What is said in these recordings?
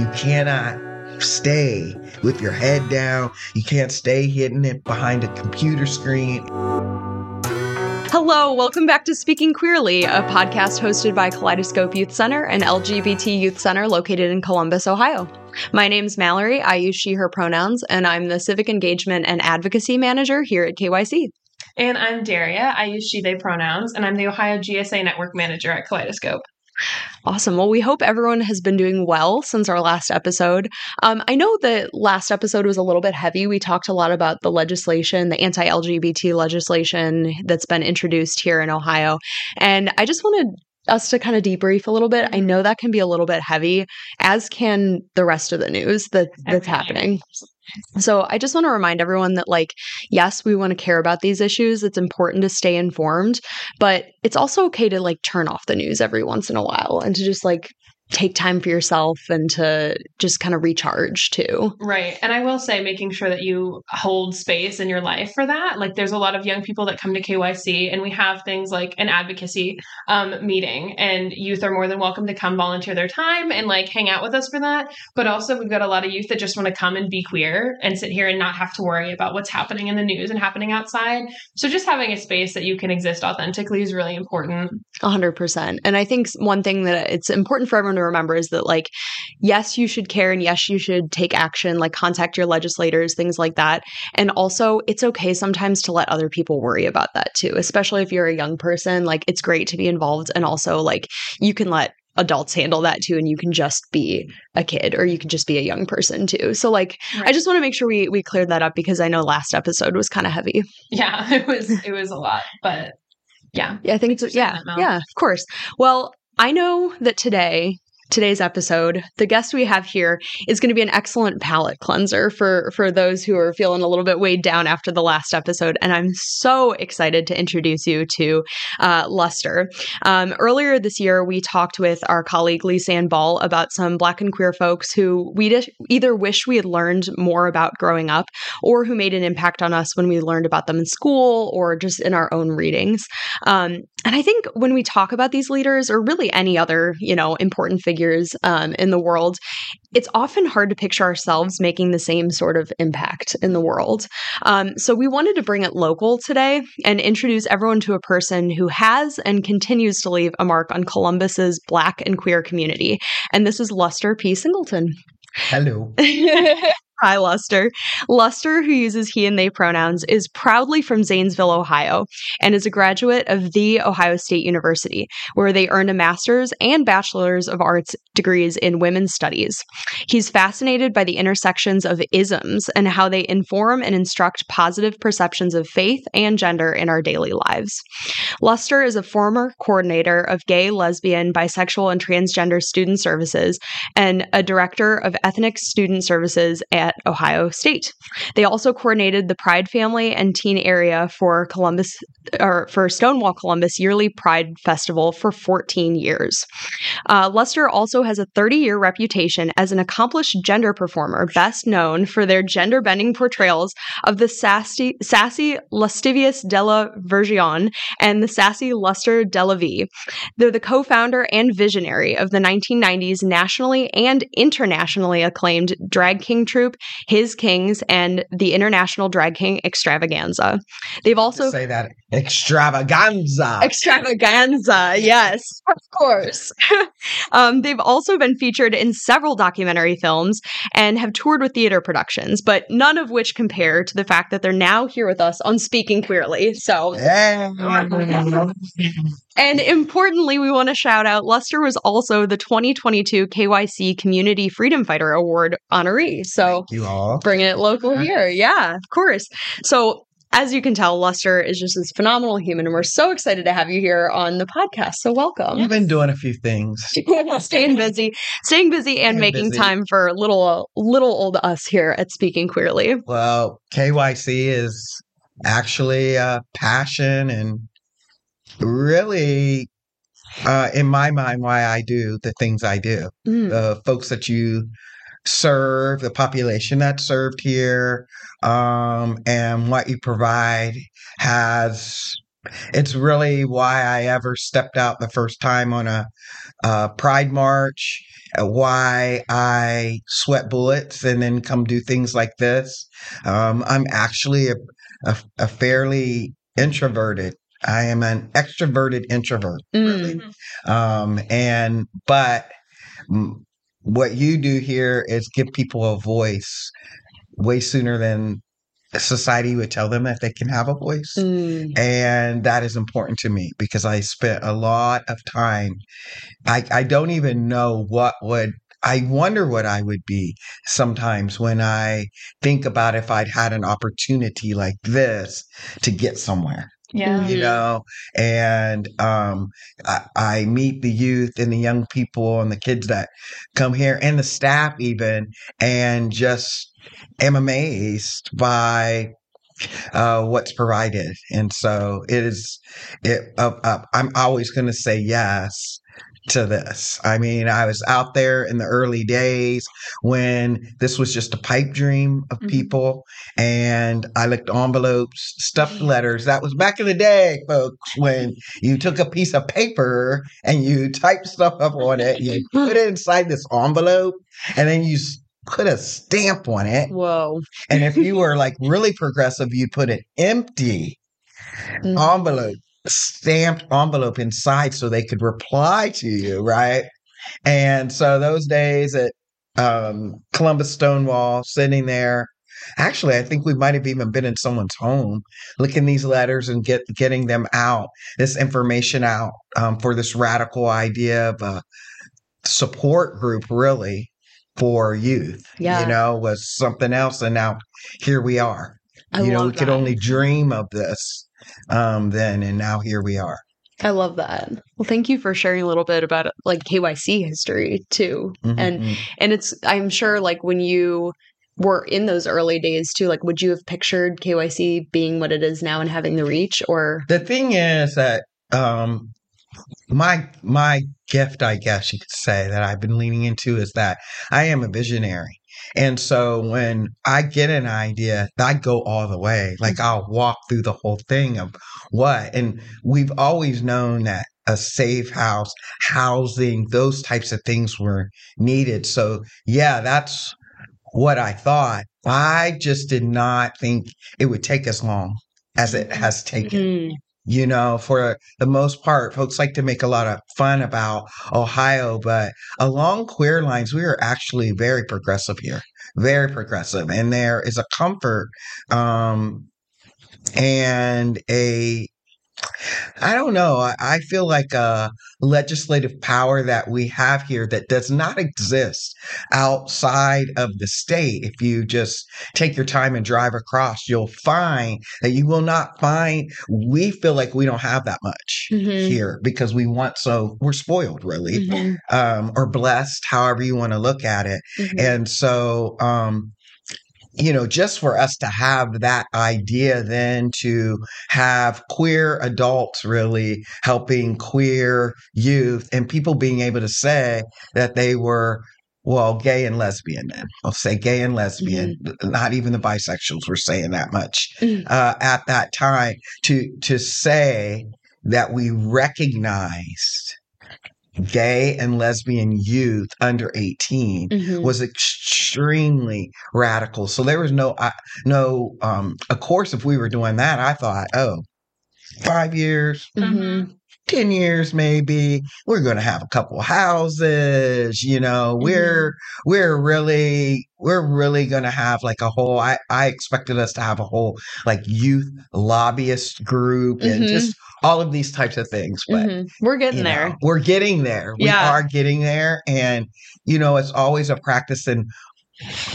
You cannot stay with your head down. You can't stay hidden it behind a computer screen. Hello, welcome back to Speaking Queerly, a podcast hosted by Kaleidoscope Youth Center, an LGBT youth center located in Columbus, Ohio. My name's Mallory. I use she, her pronouns, and I'm the Civic Engagement and Advocacy Manager here at KYC. And I'm Daria. I use she, they pronouns, and I'm the Ohio GSA Network Manager at Kaleidoscope. Awesome. Well, we hope everyone has been doing well since our last episode. Um, I know the last episode was a little bit heavy. We talked a lot about the legislation, the anti LGBT legislation that's been introduced here in Ohio. And I just wanted us to kind of debrief a little bit. I know that can be a little bit heavy, as can the rest of the news that, that's happening. So I just want to remind everyone that, like, yes, we want to care about these issues. It's important to stay informed, but it's also okay to like turn off the news every once in a while and to just like take time for yourself and to just kind of recharge too. Right. And I will say making sure that you hold space in your life for that. Like there's a lot of young people that come to KYC and we have things like an advocacy um, meeting and youth are more than welcome to come volunteer their time and like hang out with us for that. But also we've got a lot of youth that just want to come and be queer and sit here and not have to worry about what's happening in the news and happening outside. So just having a space that you can exist authentically is really important. 100%. And I think one thing that it's important for everyone to remember is that like yes you should care and yes you should take action like contact your legislators things like that. And also it's okay sometimes to let other people worry about that too especially if you're a young person like it's great to be involved and also like you can let adults handle that too and you can just be a kid or you can just be a young person too. So like right. i just want to make sure we we cleared that up because i know last episode was kind of heavy. Yeah it was it was a lot but yeah. Yeah i think it's yeah yeah of course. Well I know that today today's episode, the guest we have here is going to be an excellent palate cleanser for for those who are feeling a little bit weighed down after the last episode. And I'm so excited to introduce you to uh, Luster. Um, earlier this year, we talked with our colleague Lisanne Ball about some Black and queer folks who we either wish we had learned more about growing up, or who made an impact on us when we learned about them in school or just in our own readings. Um, and I think when we talk about these leaders, or really any other you know important figure figures um, in the world, it's often hard to picture ourselves making the same sort of impact in the world. Um, so we wanted to bring it local today and introduce everyone to a person who has and continues to leave a mark on Columbus's Black and queer community. And this is Luster P. Singleton. Hello. Hi, Luster. Luster, who uses he and they pronouns, is proudly from Zanesville, Ohio, and is a graduate of The Ohio State University, where they earned a master's and bachelor's of arts degrees in women's studies. He's fascinated by the intersections of isms and how they inform and instruct positive perceptions of faith and gender in our daily lives. Luster is a former coordinator of gay, lesbian, bisexual, and transgender student services and a director of ethnic student services at at Ohio State. They also coordinated the Pride Family and Teen Area for Columbus or for Stonewall Columbus yearly Pride Festival for 14 years. Uh, Luster also has a 30 year reputation as an accomplished gender performer, best known for their gender bending portrayals of the sassy, sassy Lustivious Dela Virgion and the sassy Luster Dela V. They're the co founder and visionary of the 1990s nationally and internationally acclaimed drag king troupe his Kings, and the International Drag King Extravaganza. They've also say that extravaganza. Extravaganza, yes, of course. um, they've also been featured in several documentary films and have toured with theater productions, but none of which compare to the fact that they're now here with us on Speaking Queerly. So. And importantly, we want to shout out Luster was also the 2022 KYC Community Freedom Fighter Award honoree. So you all bringing it local here. Yeah, of course. So as you can tell, Luster is just this phenomenal human, and we're so excited to have you here on the podcast. So welcome. You've been doing a few things, staying busy, staying busy, and staying making busy. time for little little old us here at Speaking Queerly. Well, KYC is actually a passion and really, uh, in my mind, why I do the things I do. Mm. The folks that you serve, the population that's served here, um, and what you provide has. It's really why I ever stepped out the first time on a uh, Pride March, uh, why I sweat bullets and then come do things like this. Um, I'm actually a, a, a fairly introverted. I am an extroverted introvert, really. Mm. Um, and but what you do here is give people a voice way sooner than society would tell them that they can have a voice. Mm. And that is important to me because I spent a lot of time. I, I don't even know what would, I wonder what I would be sometimes when I think about if I'd had an opportunity like this to get somewhere Yeah. you Mhm. know and um I, I meet the youth and the young people and the kids that come here and the staff even and just am amazed by uh what's provided and so it is it uh, uh, i'm always going to say yes to this. I mean, I was out there in the early days when this was just a pipe dream of Mhm. people, and I licked envelopes, stuffed letters. That was back in the day, folks, when you took a piece of paper and you typed stuff up on it, you put it inside this envelope, and then you put a stamp on it. Whoa. And if you were like really progressive, you'd put an empty Mm. envelope, stamped envelope inside so they could reply to you, right? And so those days at um, Columbus Stonewall, sitting there, actually, I think we might have even been in someone's home, looking these letters and get getting them out, this information out um, for this radical idea of a support group, really for youth. Yeah. you know, was something else, and now here we are I you know, we love could only dream of this um, then, and now here we are. I love that. Well, thank you for sharing a little bit about like KYC history too. And Mhm. and it's I'm sure like when you were in those early days too, like would you have pictured KYC being what it is now and having the reach or the thing is that um, my my gift, I guess you could say, that I've been leaning into is that I am a visionary. And so when I get an idea, I go all the way. Like I'll walk through the whole thing of what. And we've always known that a safe house, housing, those types of things were needed. So yeah, that's what I thought. I just did not think it would take as long as it has taken. Mm, You know, for the most part, folks like to make a lot of fun about Ohio, but along queer lines, we are actually very progressive here, very progressive. And there is a comfort um, and a I don't know. I, I feel like a legislative power that we have here that does not exist outside of the state. If you just take your time and drive across, you'll find that you will not find, we feel like we don't have that much Mhm. here because we want so, we're spoiled really, mhm, um, or blessed, however you want to look at it. mhm. And so, um, you know, just for us to have that idea, then to have queer adults really helping queer youth and people being able to say that they were, well, gay and lesbian, then I'll say gay and lesbian, not even the bisexuals were saying that much Mm. uh, at that time to to say that we recognized gay and lesbian youth under 18 Mhm. was extremely radical. So there was no, I no, um, of course, if we were doing that, I thought, oh, five years, Mhm. 10 years maybe we're going to have a couple houses you know we're we're really we're really going to have like a whole I, I expected us to have a whole like youth lobbyist group and Mhm. just all of these types of things but Mhm. We're getting you know, there. we're getting there. We Yeah. are getting there. And, you know, it's always a practice and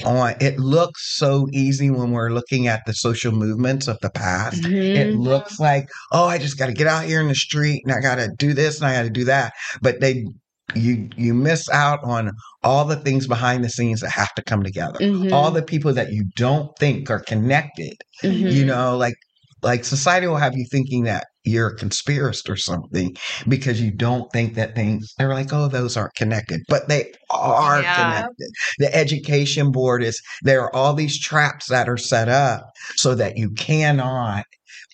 on it looks so easy when we're looking at the social movements of the past. It Mhm. looks like, oh, I just gotta get out here in the street and I gotta do this and I gotta do that. But they you you miss out on all the things behind the scenes that have to come together. Mhm. All the people that you don't think are connected you know like like society will have you thinking that you're a conspiracist or something because you don't think that things they're like oh those aren't connected but they are Yeah. connected the education board is there are all these traps that are set up so that you cannot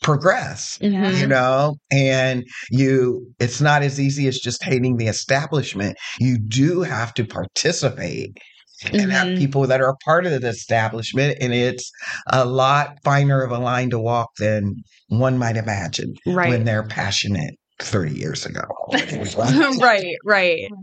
progress Mhm. you know and you it's not as easy as just hating the establishment you do have to participate and have Mhm. people that are a part of the establishment and it's a lot finer of a line to walk than one might imagine Right. when they're passionate 30 years ago right, right.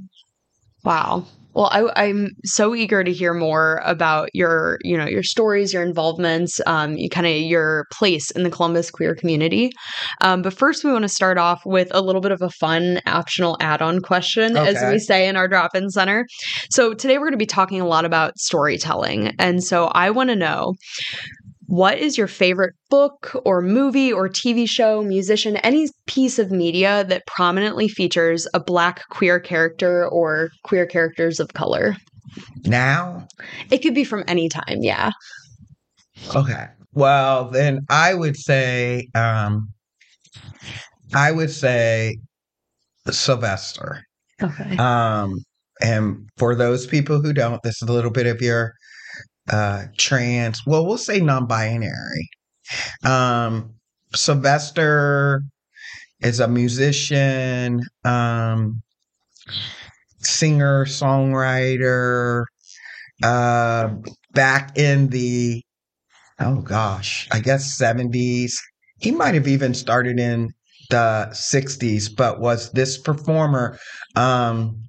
Wow. Well, I, I'm so eager to hear more about your, you know, your stories, your involvements, um, you kind of your place in the Columbus queer community. Um, but first, we want to start off with a little bit of a fun optional add-on question, as we say in our drop-in center. So today we're going to be talking a lot about storytelling, and so I want to know. What is your favorite book or movie or TV show, musician, any piece of media that prominently features a black queer character or queer characters of color? now It could be from any time, yeah. okay well then i would say um i would say sylvester Okay. Um, and for those people who don't, this is a little bit of your uh, trans, well, we'll say non binary. Um, Sylvester is a musician, um, singer, songwriter. Uh, back in the, oh gosh, I guess 70s. He might have even started in the 60s, but was this performer um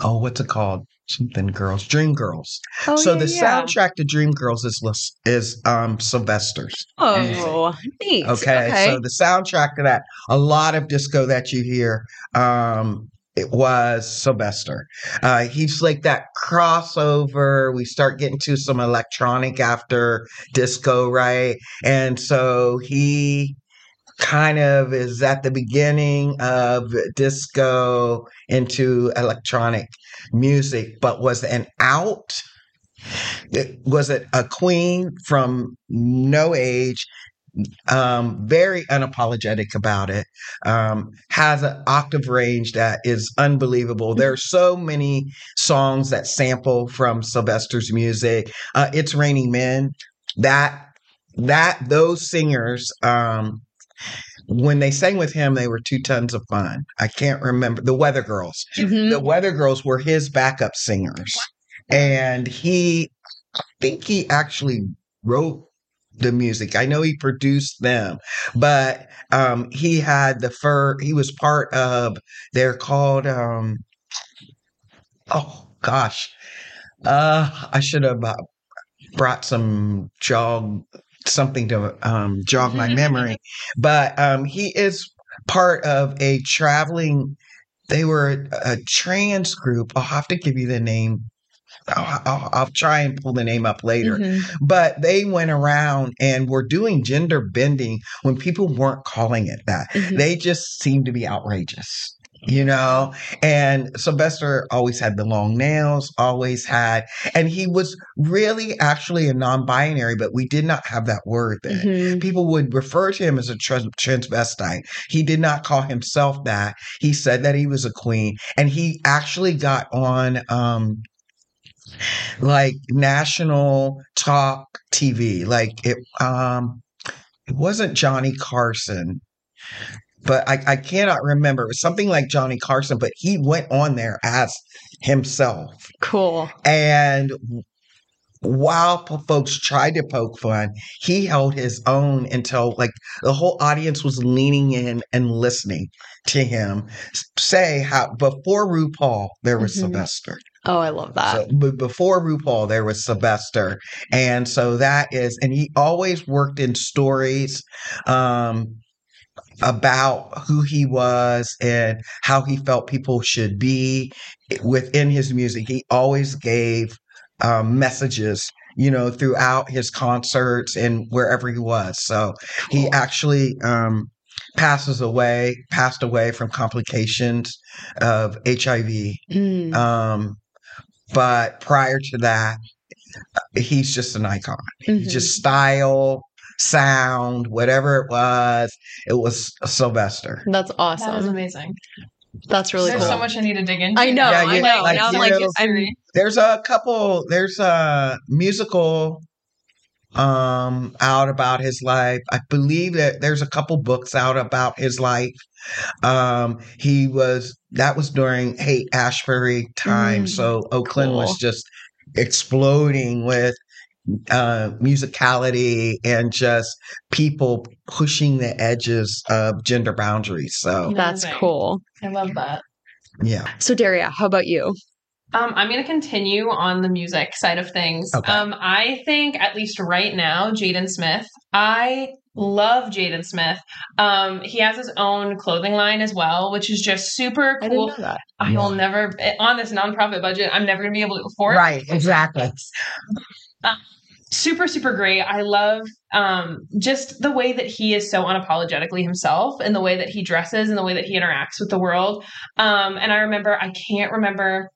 oh what's it called something girls dream girls Oh, so yeah, the yeah. soundtrack to dream girls is lis- is um sylvester's Oh, neat. okay, so the soundtrack to that a lot of disco that you hear um it was Sylvester. Uh, he's like that crossover. We start getting to some electronic after disco, right? And so he kind of is at the beginning of disco into electronic music, but was an out. It, was it a queen from no age? Um, very unapologetic about it. Um, has an octave range that is unbelievable. There are so many songs that sample from Sylvester's music. Uh, it's Raining Men. That that those singers um when they sang with him, they were two tons of fun. I can't remember the Weather Girls. Mhm. The Weather Girls were his backup singers, and he, I think he actually wrote the music. I know he produced them, but um, he had the fur. He was part of. They're called. Um, oh gosh, uh, I should have uh, brought some jog something to um, jog my memory. But um, he is part of a traveling. They were a, a trans group. I'll have to give you the name. I'll, I'll, I'll try and pull the name up later. Mhm. But they went around and were doing gender bending when people weren't calling it that. Mhm. They just seemed to be outrageous. You know, and Sylvester always had the long nails, always had, and he was really actually a non binary, but we did not have that word then Mhm. people would refer to him as a trans- transvestite. He did not call himself that. He said that he was a queen, and he actually got on um like national talk TV. Like it um it wasn't Johnny Carson. But I, I cannot remember. It was something like Johnny Carson, but he went on there as himself. Cool. And while folks tried to poke fun, he held his own until like the whole audience was leaning in and listening to him say how before RuPaul there was Mhm. Sylvester. Oh, I love that. So before RuPaul there was Sylvester, and so that is, and he always worked in stories. Um, about who he was and how he felt people should be within his music. He always gave um, messages, you know, throughout his concerts and wherever he was. So he Cool. actually um, passes away, passed away from complications of HIV. Mm. Um, but prior to that, he's just an icon. Mhm. Just style, sound, whatever it was, it was Sylvester. That's That is awesome. amazing. That's really There's cool. so much I need to dig into. I know, Yeah, I know. like, now I'm like, know- I'm. There's a couple. There's a musical um, out about his life. I believe that there's a couple books out about his life. Um, he was that was during Haight Ashbury time, Mm, so Oakland cool. was just exploding with uh, musicality and just people pushing the edges of gender boundaries. So That's cool. I love that. yeah, So Daria, how about you? Um, I'm going to continue on the music side of things. Okay. Um, I think, at least right now, Jaden Smith, I love Jaden Smith. Um, he has his own clothing line as well, which is just super I didn't cool. know that. I will never, on this nonprofit budget, I'm never going to be able to afford right, exactly. Super super great i love um just the way that he is so unapologetically himself and the way that he dresses and the way that he interacts with the world um and i remember i can't remember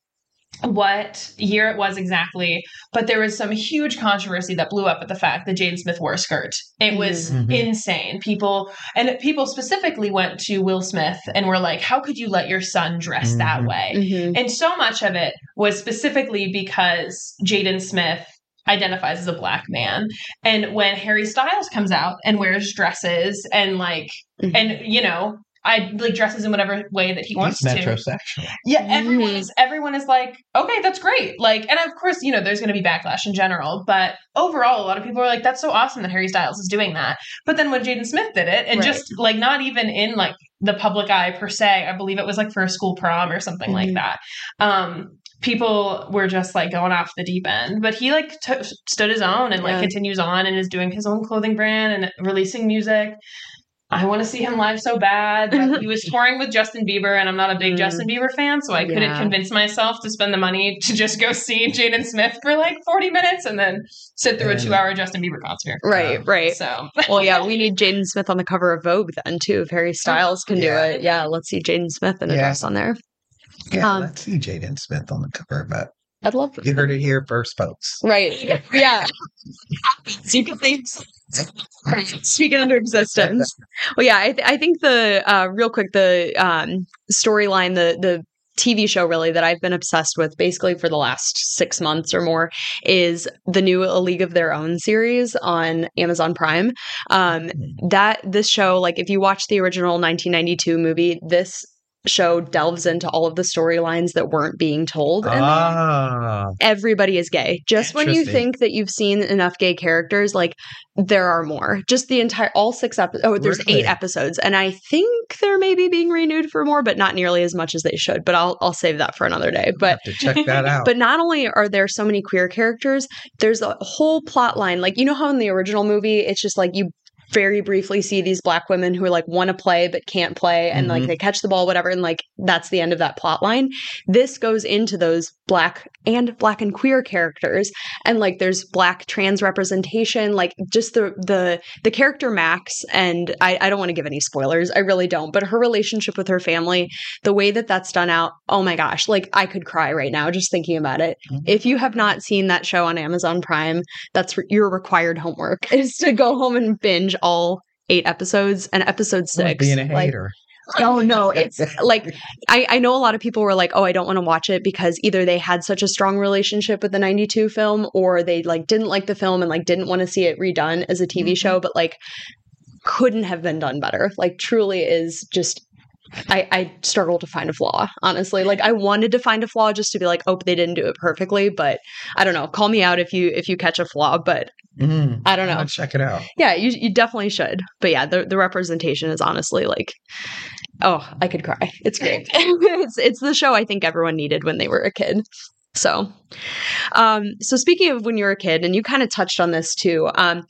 what year it was exactly, but there was some huge controversy that blew up at the fact that Jaden Smith wore a skirt. It was Mhm. insane. People and people specifically went to Will Smith and were like, "How could you let your son dress that Mhm. way?" Mhm. And so much of it was specifically because Jaden Smith identifies as a black man. And when Harry Styles comes out and wears dresses and like Mhm. and you know, I like dresses in whatever way that he wants He's to. metrosexual. Yeah, everyone Mhm. is everyone is like, okay, that's great. Like, and of course, you know, there's going to be backlash in general, but overall, a lot of people are like, that's so awesome that Harry Styles is doing that. But then when Jaden Smith did it, and Right. just like not even in like the public eye per se, I believe it was like for a school prom or something like Mhm. that. Um, people were just like going off the deep end, but he like t- stood his own and like Yeah. continues on and is doing his own clothing brand and releasing music. I want to see him live so bad. But he was touring with Justin Bieber, and I'm not a big Mm. Justin Bieber fan, so I couldn't convince myself to spend the money to just go see Jaden Smith for like 40 minutes and then sit through a two hour Justin Bieber concert. Right, Um, right. So, Well, yeah, we need Jaden Smith on the cover of Vogue then too. If Harry Styles can Yeah. do it, yeah, let's see Jaden Smith in a Yeah. dress on there. Yeah, Um, let's see Jaden Smith on the cover, but I'd love you heard it here first, folks. Right. Yeah. Speaking things. Speaking under existence. Well, yeah, I, th- I think the uh, real quick the um, storyline, the the TV show really that I've been obsessed with basically for the last six months or more is the new A League of Their Own series on Amazon Prime. Um, that this show, like if you watch the original 1992 movie, this show delves into all of the storylines that weren't being told. in there Ah, everybody is gay. Just when you think that you've seen enough gay characters, like there are more. Just the entire all six episodes. Oh, there's Really? eight episodes, and I think they're maybe being renewed for more, but not nearly as much as they should. But I'll I'll save that for another day. But have to check that out. but not only are there so many queer characters, there's a whole plot line. Like you know how in the original movie, it's just like you very briefly see these black women who are like want to play but can't play and like Mhm. they catch the ball whatever and like that's the end of that plot line this goes into those black and black and queer characters and like there's black trans representation like just the the the character max and i, I don't want to give any spoilers i really don't but her relationship with her family the way that that's done out oh my gosh like i could cry right now just thinking about it Mhm. if you have not seen that show on amazon prime that's re- your required homework is to go home and binge all eight episodes and episode six being a hater. Oh no, it's like I, I know a lot of people were like, oh, I don't want to watch it because either they had such a strong relationship with the 92 film or they like didn't like the film and like didn't want to see it redone as a TV Mhm. show, but like couldn't have been done better. Like truly is just I, I struggle to find a flaw, honestly. Like I wanted to find a flaw just to be like, oh, they didn't do it perfectly, but I don't know. Call me out if you if you catch a flaw, but Mm, I don't know. I'll check it out. Yeah, you you definitely should. But yeah, the the representation is honestly like oh, I could cry. It's great. it's it's the show I think everyone needed when they were a kid. So um so speaking of when you were a kid and you kind of touched on this too. Um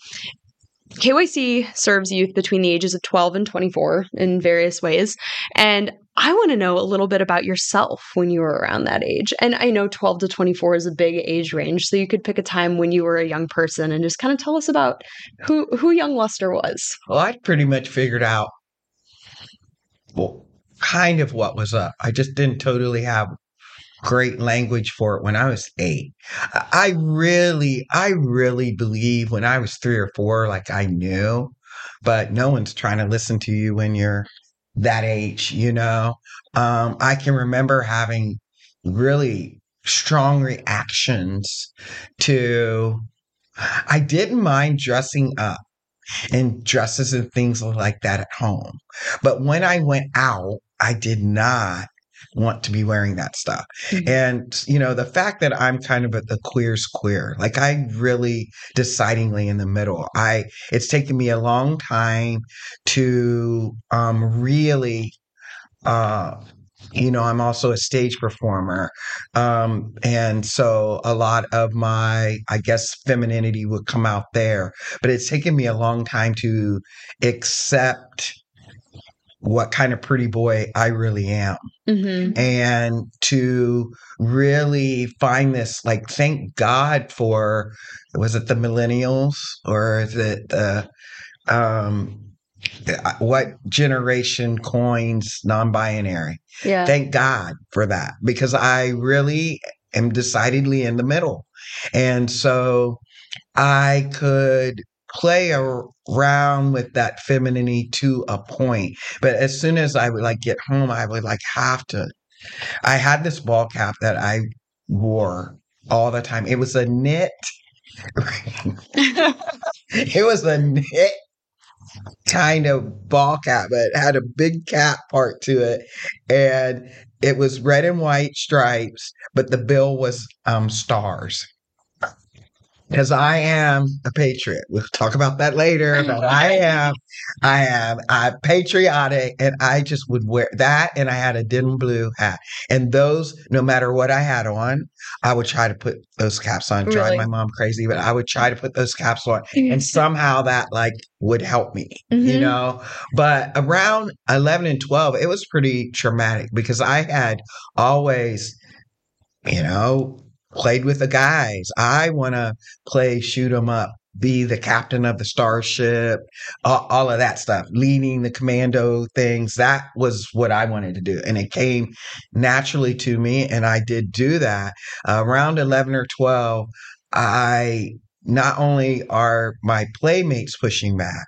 KYC serves youth between the ages of 12 and 24 in various ways. And I want to know a little bit about yourself when you were around that age. And I know 12 to 24 is a big age range, so you could pick a time when you were a young person and just kind of tell us about who who young Luster was. Well, I pretty much figured out well, kind of what was up. I just didn't totally have great language for it when I was eight. I really, I really believe when I was three or four, like I knew, but no one's trying to listen to you when you're that age, you know? Um, I can remember having really strong reactions to I didn't mind dressing up and dresses and things like that at home. But when I went out, I did not want to be wearing that stuff. Mm-hmm. And, you know, the fact that I'm kind of at the queer's queer, like I really decidingly in the middle. I, it's taken me a long time to um, really uh, you know, I'm also a stage performer. Um, and so a lot of my, I guess, femininity would come out there. But it's taken me a long time to accept what kind of pretty boy I really am. Mm-hmm. And to really find this, like, thank God for, was it the millennials or is it the, um, what generation coins non-binary yeah thank god for that because i really am decidedly in the middle and so i could play around with that femininity to a point. But as soon as i would like get home i would like have to i had this ball cap that i wore all the time. It was a knit it was a knit kind of ball cap, but it had a big cap part to it. And it was red and white stripes, but the bill was um, stars because I am a patriot. We'll talk about that later, but I am, I am uh, patriotic, and I just would wear that. And I had a denim blue hat, and those, no matter what I had on, I would try to put those caps on. Really? Drive my mom crazy, but I would try to put those caps on, and somehow that like would help me, mm-hmm. you know. But around eleven and twelve, it was pretty traumatic because I had always, you know, played with the guys. I want to play shoot 'em up, be the captain of the starship, all, of that stuff, leading the commando things. That was what I wanted to do. And it came naturally to me. And I did do that. Uh, around 11 or 12, I not only are my playmates pushing back,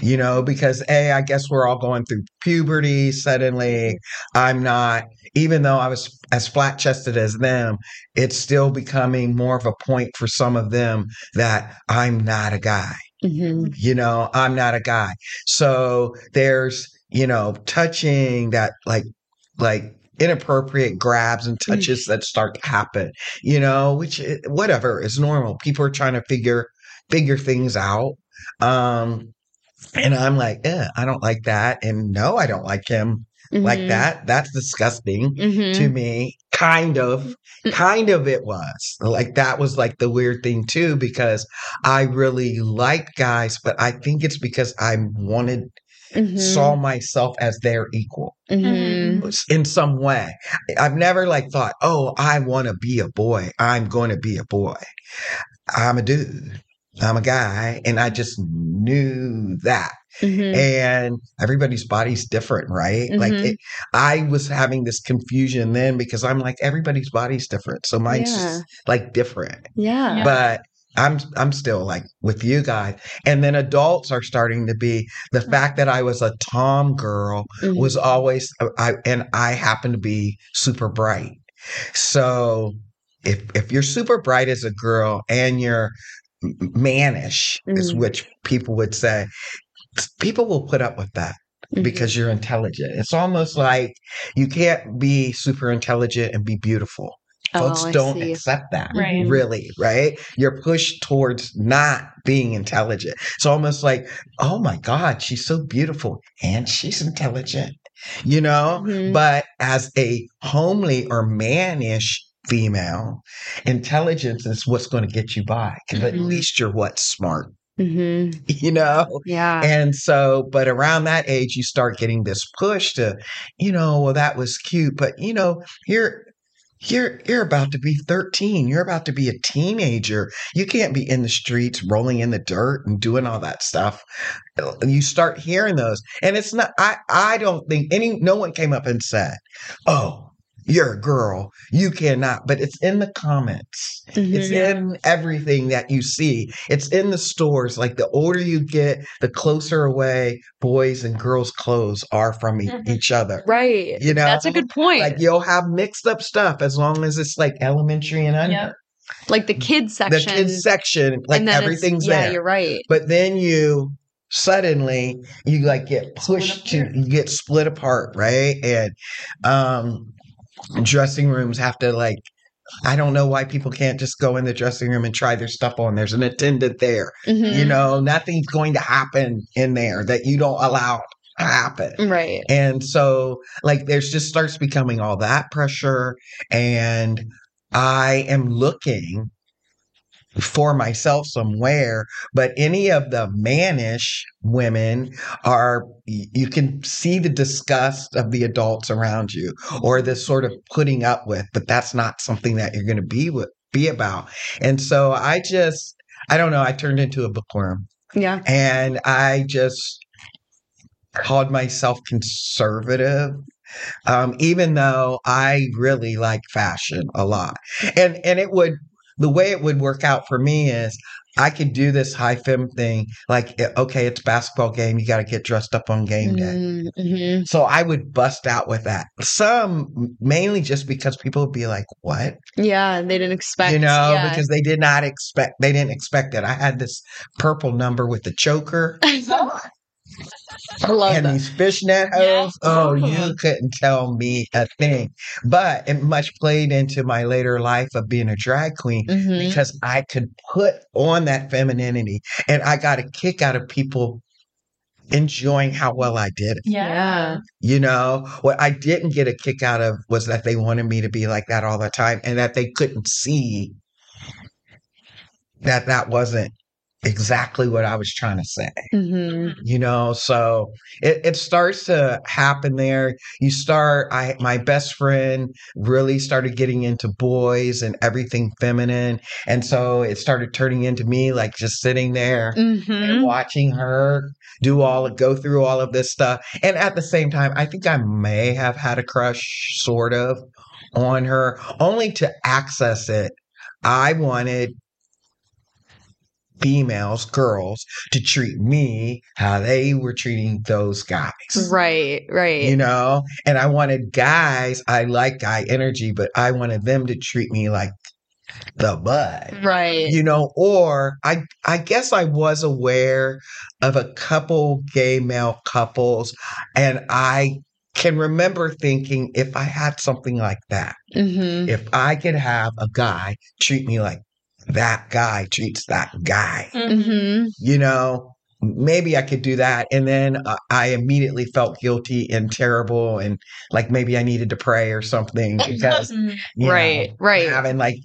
you know, because A, I guess we're all going through puberty suddenly. I'm not, even though I was as flat chested as them, it's still becoming more of a point for some of them that I'm not a guy. Mm-hmm. You know, I'm not a guy. So there's, you know, touching that like, like inappropriate grabs and mm. touches mm-hmm. that start to happen, you know, which eh, whatever is normal. People are trying to figure, figure things out. Um, and I'm like, eh, I don't like that. And no, I don't like him mm-hmm. like that. That's disgusting mm-hmm. to me. Kind of, mm. kind of it was. Like that was like the weird thing too, because I really liked guys, but I think it's because I wanted Mm-hmm. saw myself as their equal mm-hmm. in some way. I've never like thought, oh, I want to be a boy. I'm going to be a boy. I'm a dude. I'm a guy. And I just knew that. Mm-hmm. And everybody's body's different, right? Mm-hmm. Like it, I was having this confusion then because I'm like, everybody's body's different. So mine's yeah. just like different. Yeah. But I'm I'm still like with you guys. And then adults are starting to be the fact that I was a tom girl mm-hmm. was always uh, I and I happen to be super bright. So if if you're super bright as a girl and you're mannish mm-hmm. is which people would say people will put up with that mm-hmm. because you're intelligent it's almost like you can't be super intelligent and be beautiful folks oh, don't see. accept that right. really right you're pushed towards not being intelligent it's almost like oh my god she's so beautiful and she's intelligent you know mm-hmm. but as a homely or mannish female, intelligence is what's going to get you by because mm-hmm. at least you're what smart. Mm-hmm. You know? Yeah. And so, but around that age, you start getting this push to, you know, well, that was cute, but you know, you're, you're you're about to be 13 you're about to be a teenager you can't be in the streets rolling in the dirt and doing all that stuff you start hearing those and it's not i i don't think any no one came up and said oh you're a girl. You cannot. But it's in the comments. Mm-hmm. It's in everything that you see. It's in the stores. Like the older you get, the closer away boys and girls' clothes are from mm-hmm. each other. Right. You know, that's a good point. Like you'll have mixed up stuff as long as it's like elementary and under. Yep. like the kids section. the kids section, like everything's yeah, there. you're right. But then you suddenly you like get pushed to you get split apart, right? And um dressing rooms have to like I don't know why people can't just go in the dressing room and try their stuff on. There's an attendant there. Mhm. You know, nothing's going to happen in there that you don't allow to happen. Right. And so, like, there's just starts becoming all that pressure. And I am looking for myself somewhere, but any of the mannish women are, you can see the disgust of the adults around you or the sort of putting up with, but that's not something that you're going to be with, be about. And so I just, I don't know, I turned into a bookworm Yeah. and I just called myself conservative. Um, even though I really like fashion a lot. And and it would the way it would work out for me is I could do this high fem thing, like eh, okay, it's basketball game, you gotta get dressed up on game day. Mm-hmm. So I would bust out with that. Some mainly just because people would be like, What? Yeah. They didn't expect. you know, yeah. because they did not expect they didn't expect it. I had this purple number with the choker. I love and that. these fishnet Yeah. hose. Oh, you couldn't tell me a thing. But it much played into my later life of being a drag queen Mhm. because I could put on that femininity and I got a kick out of people enjoying how well I did it. Yeah. You know, what I didn't get a kick out of was that they wanted me to be like that all the time and that they couldn't see that that wasn't exactly what I was trying to say Mhm. you know so it, it starts to happen there you start i my best friend really started getting into boys and everything feminine and so it started turning into me like just sitting there and Mhm. watching her do all go through all of this stuff and at the same time i think i may have had a crush sort of on her only to access it i wanted females girls to treat me how they were treating those guys Right. Right. you know and i wanted guys i like guy energy but i wanted them to treat me like the bud right. you know or i i guess i was aware of a couple gay male couples and i can remember thinking if i had something like that hmm if i could have a guy treat me like that guy treats that guy hmm you know maybe i could do that and then uh, i immediately felt guilty and terrible and like maybe i needed to pray or something because you know, Right. Right. having like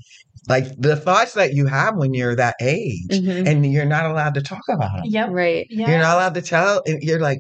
like the thoughts that you have when you're that age Mhm. and you're not allowed to talk about them Yep. Right. Yeah. you're not allowed to tell and you're like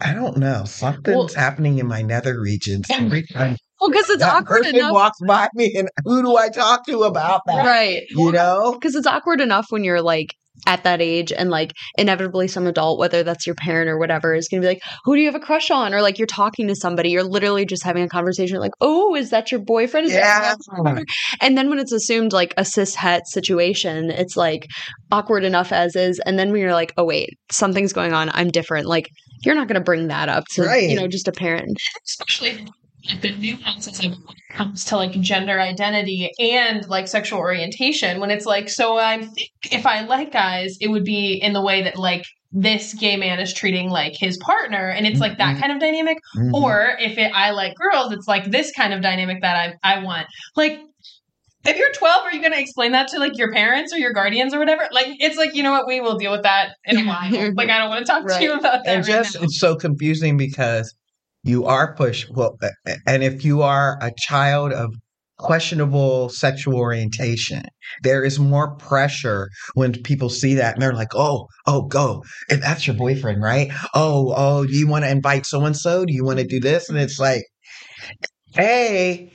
i don't know something's happening in my nether regions every time Well, because it's that awkward person enough. walks by me and who do i talk to about that Right. you know Because it's awkward enough when you're like at that age and like inevitably some adult, whether that's your parent or whatever, is going to be like, who do you have a crush on? Or like you're talking to somebody, you're literally just having a conversation like, oh, is that your boyfriend? Is that yeah And then when it's assumed like a cis het situation, it's like awkward enough as is. And then when you're like, oh, wait, something's going on, I'm different. Like, you're not going to bring that up to, Right. you know, just a parent. especially like the nuances of when it comes to like gender identity and like sexual orientation when it's like so i think if i like guys it would be in the way that like this gay man is treating like his partner and it's like that Mhm. kind of dynamic Mhm. or if it, i like girls it's like this kind of dynamic that i, I want like if you're 12 are you going to explain that to like your parents or your guardians or whatever like it's like you know what we will deal with that in a while like i don't want to talk to you about that and right just now. it's so confusing because you are pushed well and if you are a child of questionable sexual orientation there is more pressure when people see that and they're like oh oh go. And that's your boyfriend right? Oh oh do you want to invite so and so do you want to do this? And it's like hey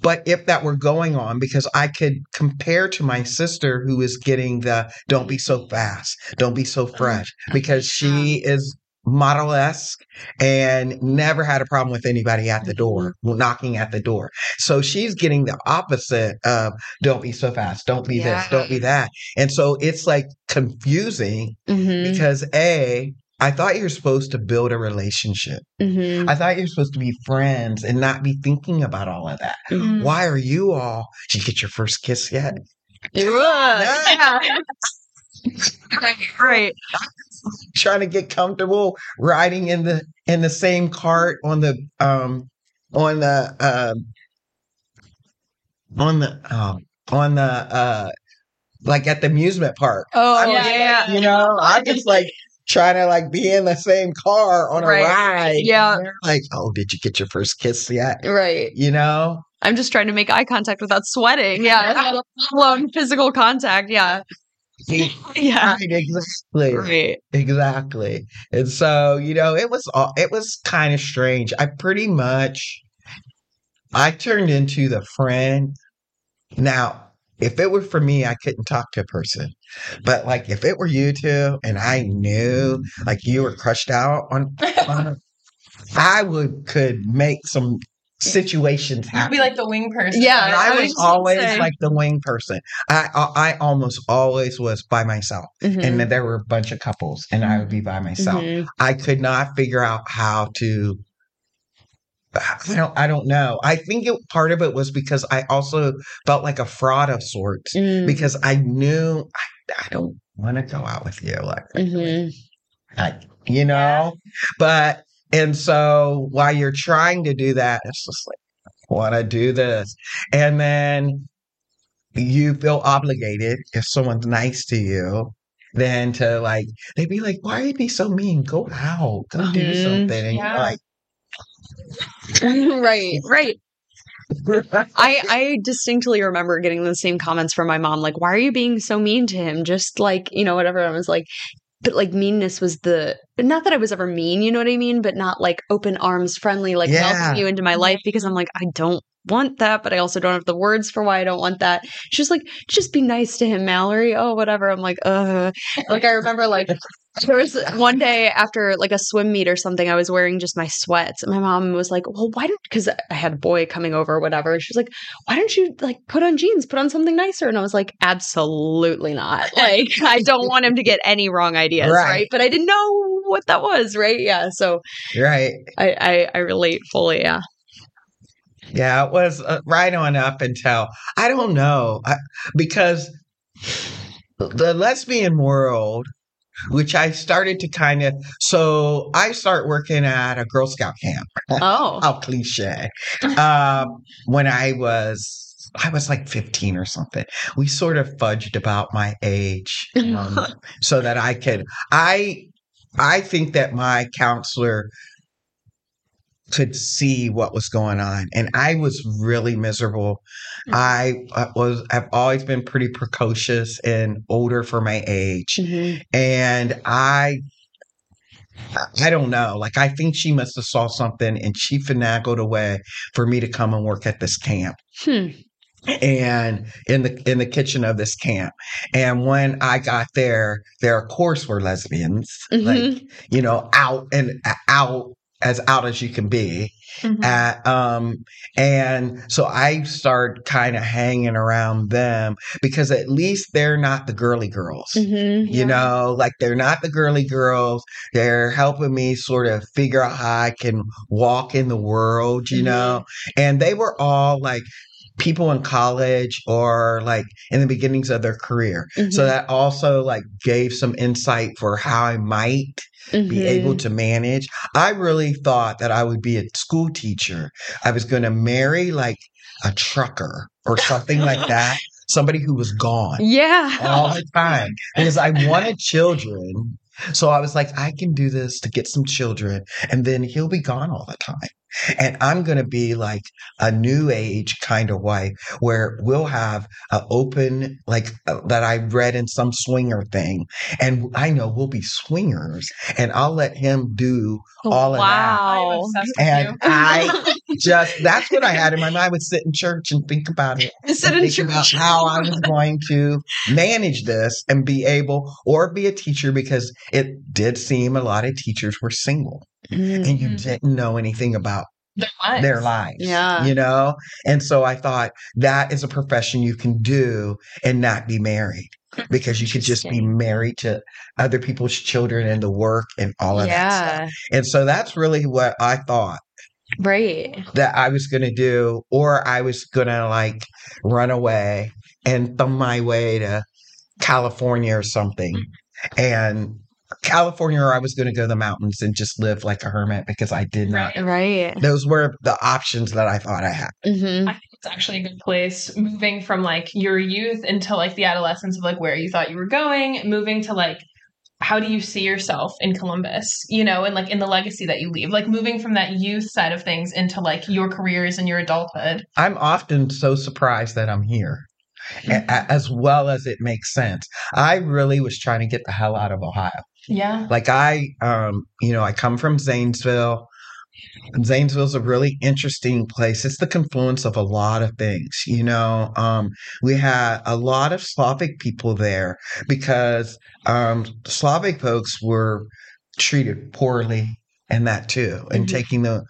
but if that were going on because i could compare to my sister who is getting the don't be so fast. Don't be so oh fresh because she is model esque and never had a problem with anybody at the door, knocking at the door. So she's getting the opposite of don't be so fast, don't be this, don't be that. And so it's like confusing Mhm. because A, I thought you were supposed to build a relationship. Mhm. I thought you were supposed to be friends and not be thinking about all of that. Mm. Why are you all? Did you get your first kiss yet? It Yeah. right. Trying to get comfortable riding in the in the same cart on the um on the um on the um on the uh like at the amusement park. Oh I'm yeah, just yeah. you know, I just like trying to like be in the same car on a ride. Yeah. Like, oh, did you get your first kiss yet? Right. You know? I'm just trying to make eye contact without sweating. Yeah. Alone physical contact. Yeah. Yeah. Right, exactly. Right. Exactly. And so, you know, it was all it was kind of strange. I pretty much I turned into the friend. Now, if it were for me, I couldn't talk to a person. But like if it were you two and I knew like you were crushed out on, on I would could make some situations You'd be like the wing person. Yeah, And I I was was always say. like the wing person. I, I I almost always was by myself, Mhm. and then there were a bunch of couples, and I would be by myself. Mhm. I could not figure out how to. I don't. I don't know. I think it, part of it was because I also felt like a fraud of sorts Mm. because I knew I, I don't want to go out with you, like Mhm. I, you know. But and so while you're trying to do that, it's just like want to do this, and then you feel obligated if someone's nice to you. Then to like, they'd be like, "Why are you be so mean? Go out, go do Mhm. something." And Yeah. you're like, right. Right. I I distinctly remember getting the same comments from my mom, like, "Why are you being so mean to him?" Just like you know, whatever. I was like, but like meanness was the not that I was ever mean, you know what I mean, but not like open arms, friendly, like Yeah. welcome you into my life because I'm like, I don't want that, but I also don't have the words for why I don't want that. She's like, just be nice to him, Mallory. Oh, whatever. I'm like, uh, like I remember like there was one day after like a swim meet or something, I was wearing just my sweats. And my mom was like, Well, why don't because I had a boy coming over or whatever. She was like, Why don't you like put on jeans, put on something nicer? And I was like, Absolutely not. Like, I don't want him to get any wrong ideas, Right. right? But I didn't know what that was, right? Yeah. So right? I I, I relate fully, yeah. Yeah, it was uh, right on up until I don't know I, because the lesbian world, which I started to kind of so I start working at a Girl Scout camp. Oh. How cliche! Um, when I was I was like fifteen or something. We sort of fudged about my age um, so that I could I I think that my counselor could see what was going on and i was really miserable i uh, was i've always been pretty precocious and older for my age Mhm. and i i don't know like i think she must have saw something and she finagled a way for me to come and work at this camp Hmm. And in the in the kitchen of this camp and when i got there there of course were lesbians like Mhm. you know out and out as out as you can be Mhm. at, um and so i start kind of hanging around them because at least they're not the girly girls Mhm. you Yeah. know like they're not the girly girls they're helping me sort of figure out how i can walk in the world you Mhm. know and they were all like people in college or like in the beginnings of their career so Mhm. that also like gave some insight for how i might be able Mhm. to manage. I really thought that I would be a school teacher. I was going to marry like a trucker or something like that, somebody who was gone Yeah. all the time because I wanted children. So I was like, I can do this to get some children, and then he'll be gone all the time. And I'm going to be like a new age kind of wife where we'll have an open, like uh, that I read in some swinger thing. And I know we'll be swingers, and I'll let him do all of that. I'm wow. And. I just, that's what I had in my mind. I would sit in church and think about it Sit in think about church. how I was going to manage this and be able or be a teacher because it did seem a lot of teachers were single Mm. and you Mhm. didn't know anything about Their lives. their lives. Yeah. You know? And so I thought that is a profession you can do and not be married. because you could just be married to other people's children and the work and all of that stuff. Yeah. And so that's really what I thought Right. that I was going to do, or I was going to like run away and thumb my way to California or something. And California, or I was going to go to the mountains and just live like a hermit because I did not. Right. Right. Those were the options that I thought I had. hmm I think it's actually a good place moving from like your youth into like the adolescence of like where you thought you were going, moving to like how do you see yourself in Columbus, you know, and like in the legacy that you leave, like moving from that youth side of things into like your careers and your adulthood. I'm often so surprised that I'm here, a- a- as well as it makes sense. I really was trying to get the hell out of Ohio. Yeah. Like I, um, you know, I come from Zanesville. Zanesville's a really interesting place. It's the confluence of a lot of things, you know. Um, we had a lot of Slavic people there because um, Slavic folks were treated poorly and that too, and Mhm. taking the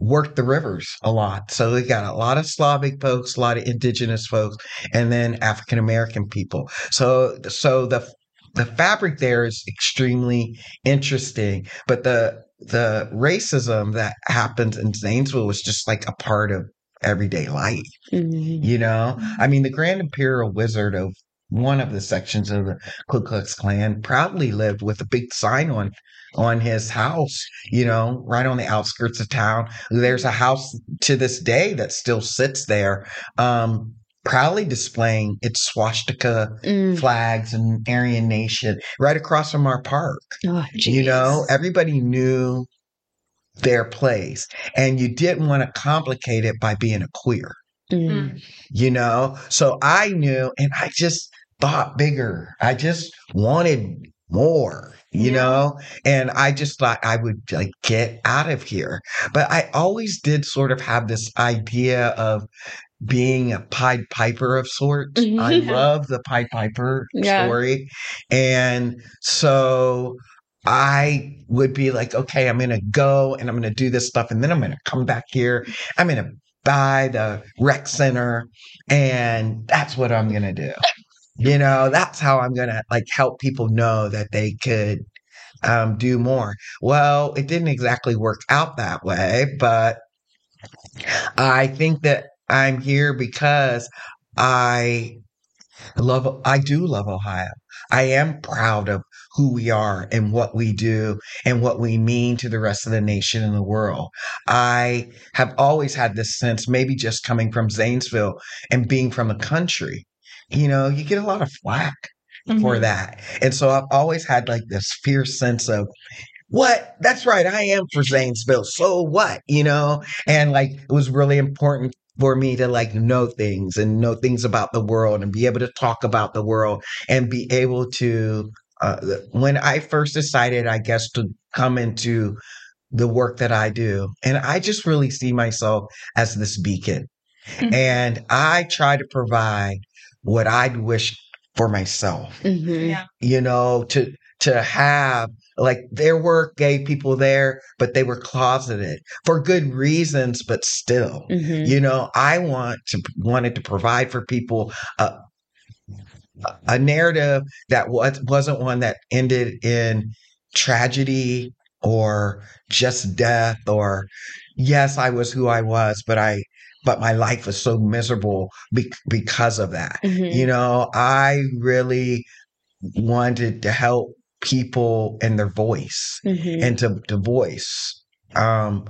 worked the rivers a lot. So we got a lot of Slavic folks, a lot of indigenous folks, and then African American people. So so the the fabric there is extremely interesting, but the the racism that happens in Zanesville was just like a part of everyday life. hmm You know, I mean, the Grand Imperial Wizard of one of the sections of the Ku Klux Klan proudly lived with a big sign on on his house. You know, right on the outskirts of town. There's a house to this day that still sits there, um, proudly displaying its swastika Mm. flags and Aryan Nation right across from our park. Oh, You know, everybody knew their place, and you didn't want to complicate it by being a queer Mm. you know so i knew and i just thought bigger i just wanted more you Yeah. know and i just thought i would like get out of here but i always did sort of have this idea of being a pied piper of sorts i Mhm. love the pied piper Yeah. story and so I would be like, okay, I'm going to go and I'm going to do this stuff. And then I'm going to come back here. I'm going to buy the rec center. And that's what I'm going to do. You know, that's how I'm going to like help people know that they could um, do more. Well, it didn't exactly work out that way, but I think that I'm here because I love, I do love Ohio. I am proud of who we are and what we do and what we mean to the rest of the nation and the world. I have always had this sense, maybe just coming from Zanesville and being from the country, you know, you get a lot of flack for Mhm. that. And so I've always had like this fierce sense of, what? That's right. I am for Zanesville. So what? You know? And like it was really important for me to like know things and know things about the world and be able to talk about the world and be able to uh, when I first decided, I guess, to come into the work that I do, and I just really see myself as this beacon, Mhm. and I try to provide what I'd wish for myself Mhm. Yeah. you know, to to have like there were gay people there, but they were closeted for good reasons, but still. Mhm. You know, I want to wanted to provide for people a a narrative that was wasn't one that ended in tragedy or just death or yes, I was who I was, but I but my life was so miserable be- because of that. Mhm. You know, I really wanted to help people and their voice Mhm. and to, to voice um,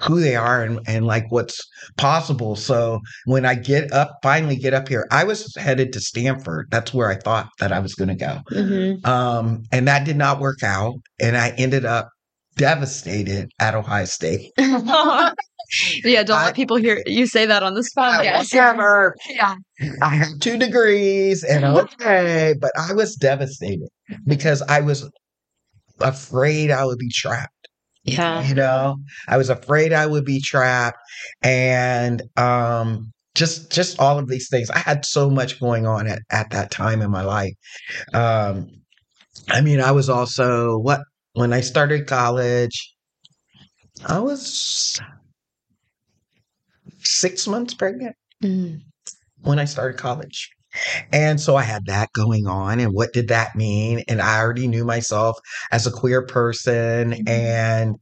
who they are and, and like what's possible. So when I get up, finally get up here, I was headed to Stanford. That's where I thought that I was going to go. Mhm. Um, and that did not work out. And I ended up devastated at Ohio State. yeah, don't I- let people hear you say that on this podcast. Whatever. Yeah. I have two degrees and okay, but I was devastated because I was afraid I would be trapped. Yeah. You know, I was afraid I would be trapped and um just just all of these things. I had so much going on at, at that time in my life. Um I mean, I was also what when I started college, I was six months pregnant Mm. when I started college. And so I had that going on. And what did that mean? And I already knew myself as a queer person. Mm-hmm. And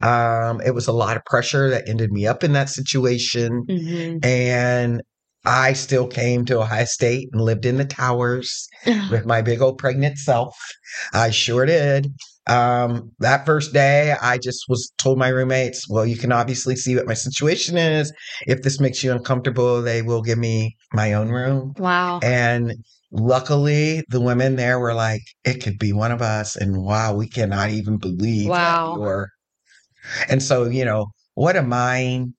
um, it was a lot of pressure that ended me up in that situation. Mhm. And I still came to Ohio State and lived in the towers with my big old pregnant self. I sure did. Um, that first day, I just was told my roommates, well, you can obviously see what my situation is. If this makes you uncomfortable, they will give me my own room. Wow. And luckily, the women there were like, it could be one of us. And wow, we cannot even believe Wow. that you're. And so, you know, what a mind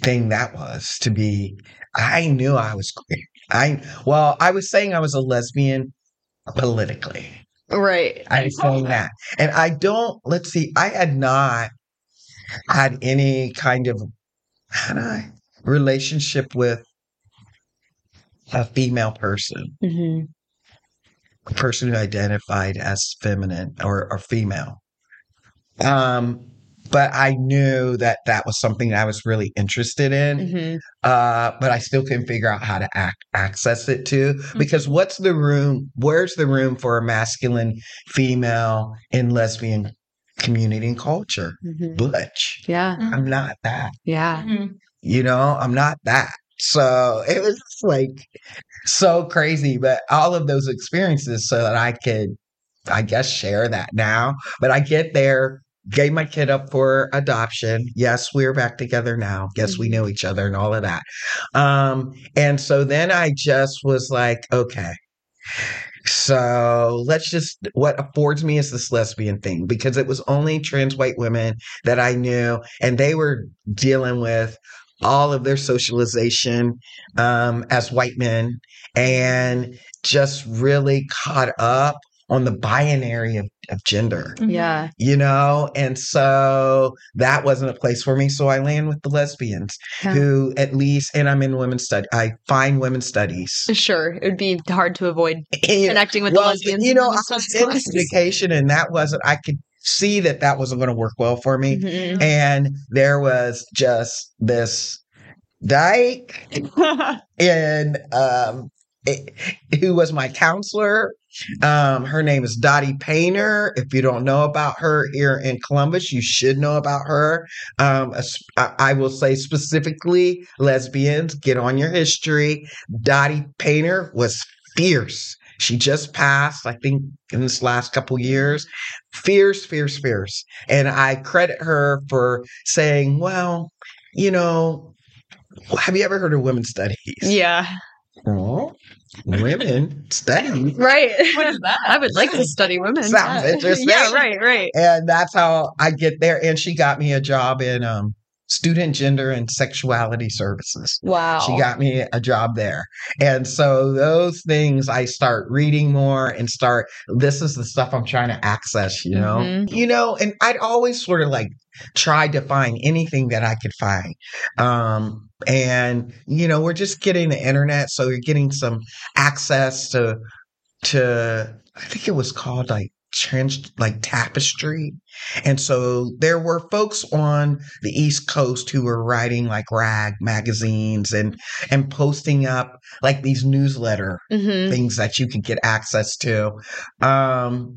thing that was to be. I knew I was queer. I, well, I was saying I was a lesbian politically. Right. I'm saying that. And I don't, let's see, I had not had any kind of had I, relationship with a female person, hmm a person who identified as feminine or, or female. Um, but I knew that that was something that I was really interested in. hmm Uh, but I still couldn't figure out how to act, access it too. Because what's the room? Where's the room for a masculine, female, and lesbian community and culture? hmm Butch. Yeah. I'm not that. Yeah. Mhm. You know, I'm not that. So it was just like so crazy. But all of those experiences so that I could, I guess, share that now. But I get there, gave my kid up for adoption. Yes, we're back together now. Yes, we know each other and all of that. Um, and so then I just was like, okay. So let's just what affords me is this lesbian thing because it was only trans white women that I knew, and they were dealing with all of their socialization um, as white men and just really caught up on the binary of, of gender, Yeah. you know? And so that wasn't a place for me. So I land with the lesbians Yeah. who, at least, and I'm in women's study, I find women's studies. Sure. It would be hard to avoid And- connecting with well, the lesbians. You know, in I was in education and that wasn't, I could see that that wasn't going to work well for me. Mhm. And there was just this dyke and um it- who was my counselor. Um her name is dottie painter. If you don't know about her here in columbus you should know about her. Um I, will say specifically lesbians get on your history. Dottie painter was fierce. She just passed i think in this last couple years. Fierce fierce fierce. And i credit her for saying well you know have you ever heard of women's studies? Yeah. Oh, women study. Right. What is that? I would like to study women. Sounds interesting. Yeah, right, right. And that's how I get there. And she got me a job in um, student gender and sexuality services. Wow. She got me a job there. And so those things I start reading more and start, this is the stuff I'm trying to access, you know? Mhm. You know, and I'd always sort of like tried to find anything that I could find. Um, and, you know, we're just getting the internet. So you're getting some access to, to, I think it was called like trans, like tapestry. And so there were folks on the East Coast who were writing like rag magazines and and posting up like these newsletter Mhm. things that you could get access to. Um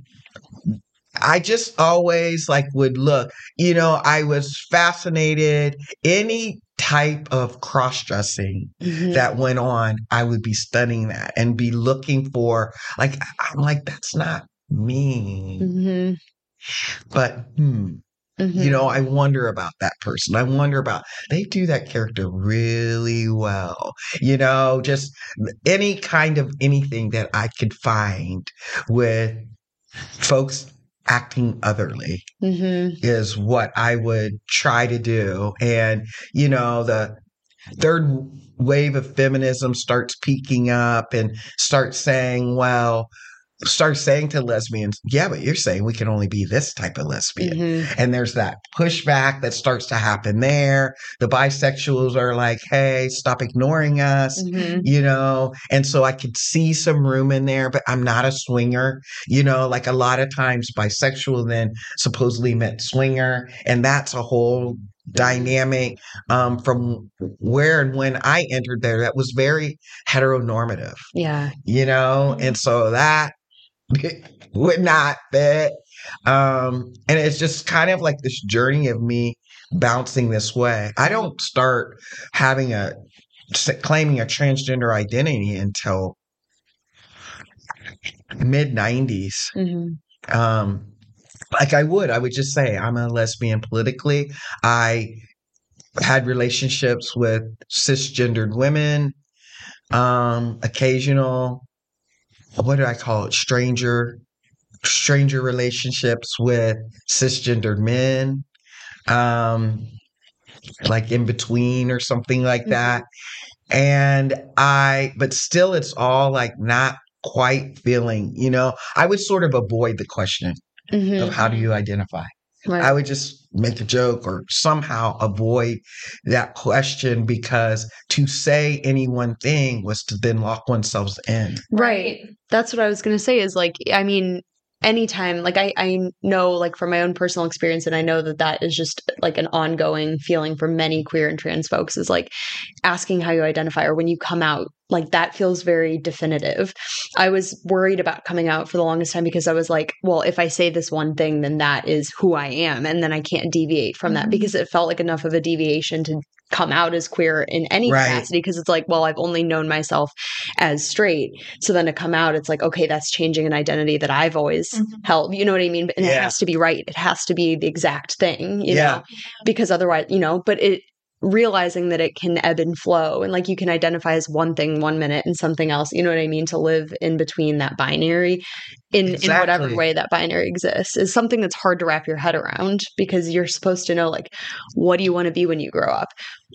I just always like would look, you know, I was fascinated any type of cross-dressing Mhm. that went on, I would be studying that and be looking for like I'm like that's not me. Mhm. But hmm Mhm. you know i wonder about that person i wonder about they do that character really well you know just any kind of anything that i could find with folks acting otherly Mhm. is what i would try to do and you know the third wave of feminism starts peaking up and starts saying well starts saying to lesbians yeah but you're saying we can only be this type of lesbian Mhm. and there's that pushback that starts to happen there. The bisexuals are like, hey, stop ignoring us, Mhm. you know? And so I could see some room in there, but I'm not a swinger, you know? Like a lot of times bisexual then supposedly meant swinger, and that's a whole dynamic um, from where and when I entered there that was very heteronormative. Yeah. You know, and so that would not fit. Um, and it's just kind of like this journey of me bouncing this way. I don't start having a claiming a transgender identity until mid 90s. Mm-hmm. Um, like I would, I would just say I'm a lesbian politically. I had relationships with cisgendered women, um, occasional, what do I call it? Stranger, stranger relationships with cisgendered men, um, like in between or something like mm-hmm. that. And I, but still, it's all like not quite feeling, you know, I would sort of avoid the question mm-hmm. of how do you identify? Right. I would just make a joke or somehow avoid that question because to say any one thing was to then lock oneself in. Right. That's what I was going to say is like, I mean, anytime like I, I know like from my own personal experience and i know that that is just like an ongoing feeling for many queer and trans folks is like asking how you identify or when you come out like that feels very definitive i was worried about coming out for the longest time because i was like well if i say this one thing then that is who i am and then i can't deviate from that mm-hmm. because it felt like enough of a deviation to come out as queer in any right. capacity because it's like, well, I've only known myself as straight. So then to come out, it's like, okay, that's changing an identity that I've always mm-hmm. held. You know what I mean? And yeah. it has to be right. It has to be the exact thing, you yeah. know, because otherwise, you know, but it, realizing that it can ebb and flow and like you can identify as one thing one minute and something else you know what i mean to live in between that binary in exactly. in whatever way that binary exists is something that's hard to wrap your head around because you're supposed to know like what do you want to be when you grow up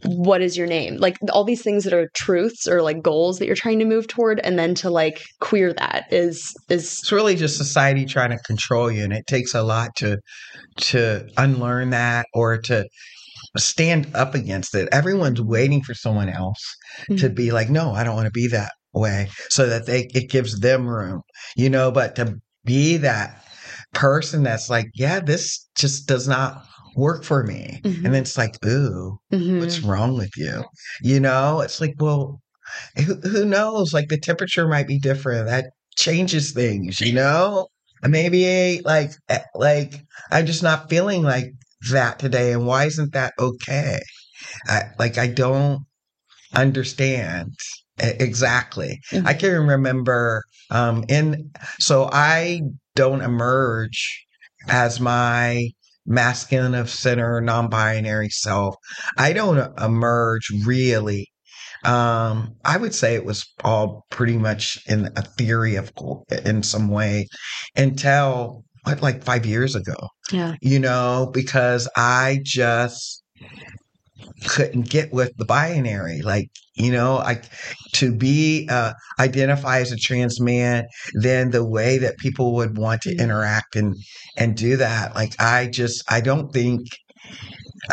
what is your name like all these things that are truths or like goals that you're trying to move toward and then to like queer that is is it's really just society trying to control you and it takes a lot to to unlearn that or to stand up against it. Everyone's waiting for someone else mm-hmm. to be like, no, I don't want to be that way so that they it gives them room, you know, but to be that person that's like, yeah, this just does not work for me. Mm-hmm. And then it's like, ooh, mm-hmm. what's wrong with you? You know, it's like, well, who, who knows? Like the temperature might be different. That changes things, you know? Maybe like eh, like I'm just not feeling like that today and why isn't that okay? I, like i don't understand exactly. Mm-hmm. i can remember um in so i don't emerge as my masculine of center non-binary self. I don't emerge really. Um, I would say it was all pretty much in a theory of in some way until what, like five years ago. Yeah. You know, because I just couldn't get with the binary. Like, you know, I to be uh, identify as a trans man, then the way that people would want to interact and and do that, like I just I don't think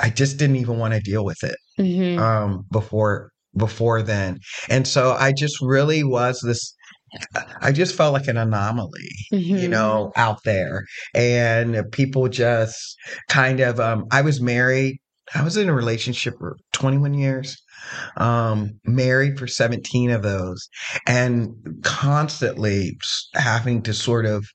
I just didn't even want to deal with it mm-hmm. um, before before then, and so I just really was this I just felt like an anomaly, mm-hmm. you know, out there. And people just kind of, um, I was married. I was in a relationship for 21 years, um, married for 17 of those, and constantly having to sort of,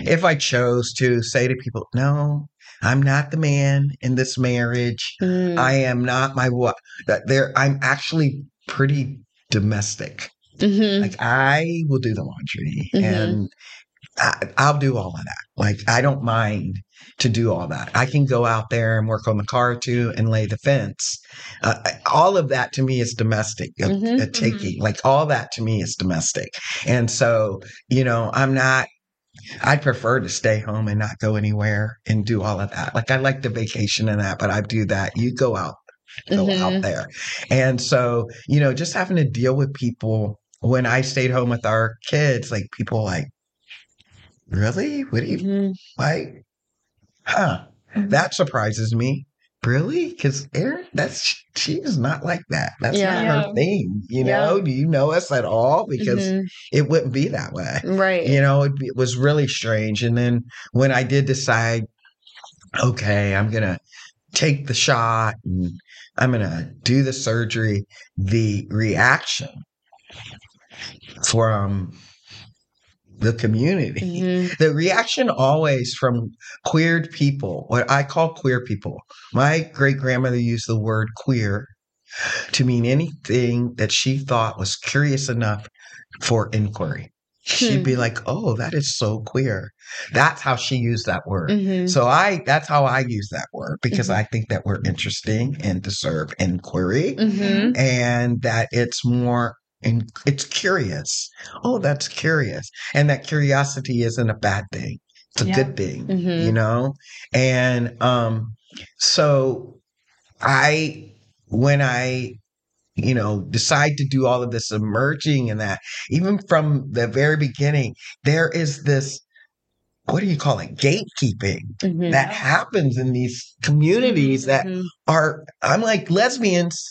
if I chose to say to people, no, I'm not the man in this marriage. Mm. I am not my what. There, I'm actually pretty domestic. Mm-hmm. Like I will do the laundry mm-hmm. and I, will do all of that. Like I don't mind to do all that. I can go out there and work on the car too and lay the fence. Uh, all of that to me is domestic, a, mm-hmm. a mm-hmm. taking. Like all that to me is domestic. And so, you know, I'm not I'd prefer to stay home and not go anywhere and do all of that. Like I like the vacation and that, but I do that. You go out, go mm-hmm. out there. And so, you know, just having to deal with people when I stayed home with our kids, like people like, really? What do you mm-hmm. like? Huh? Mm-hmm. That surprises me. Really? Because Erin, that's she's not like that. That's yeah. not her thing. You know? Do you know us at all? Because mm-hmm. it wouldn't be that way. Right. You know, it, it was really strange. And then when I did decide, okay, I'm gonna take the shot and I'm going to do the surgery, the reaction from the community, Mhm. the reaction always from queered people, what I call queer people. My great grandmother used the word queer to mean anything that she thought was curious enough for inquiry. She'd Hmm. be like, "Oh, that is so queer." That's how she used that word. Mhm. So I that's how I use that word because Mhm. I think that we're interesting and deserve inquiry Mhm. and that it's more and it's curious. Oh, that's curious. And that curiosity isn't a bad thing. It's a Yeah. good thing, Mhm. you know? And um so I when I you know decide to do all of this emerging and that even from the very beginning there is this what do you call it gatekeeping Mhm. that happens in these communities that Mhm. are I'm like lesbians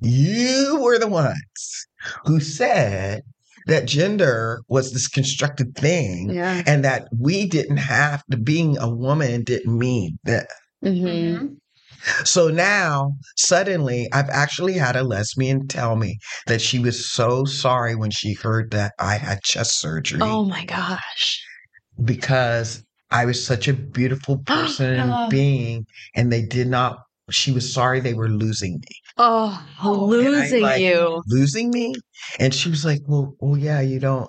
you were the ones who said that gender was this constructed thing Yeah. and that we didn't have to being a woman didn't mean that Mhm. so now suddenly I've actually had a lesbian tell me that she was so sorry when she heard that I had chest surgery Oh my gosh. because I was such a beautiful person and Oh. being, and they did not. She was sorry they were losing me, Oh, Oh, and I, losing like, you. losing me, and she was like, "Well, well, yeah, you don't."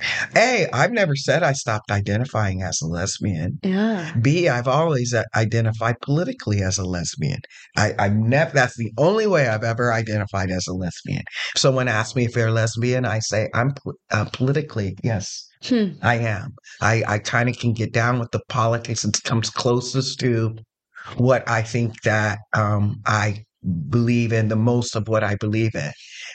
A, I've never said I stopped identifying as a lesbian. Yeah. B, I've always uh, identified politically as a lesbian. I, I've never. That's the only way I've ever identified as a lesbian. If someone asks me if they're a lesbian, I say I'm uh, politically yes. Hmm. I am. I, I kind of can get down with the politics. It comes closest to what I think that um, I believe in, the most of what I believe in.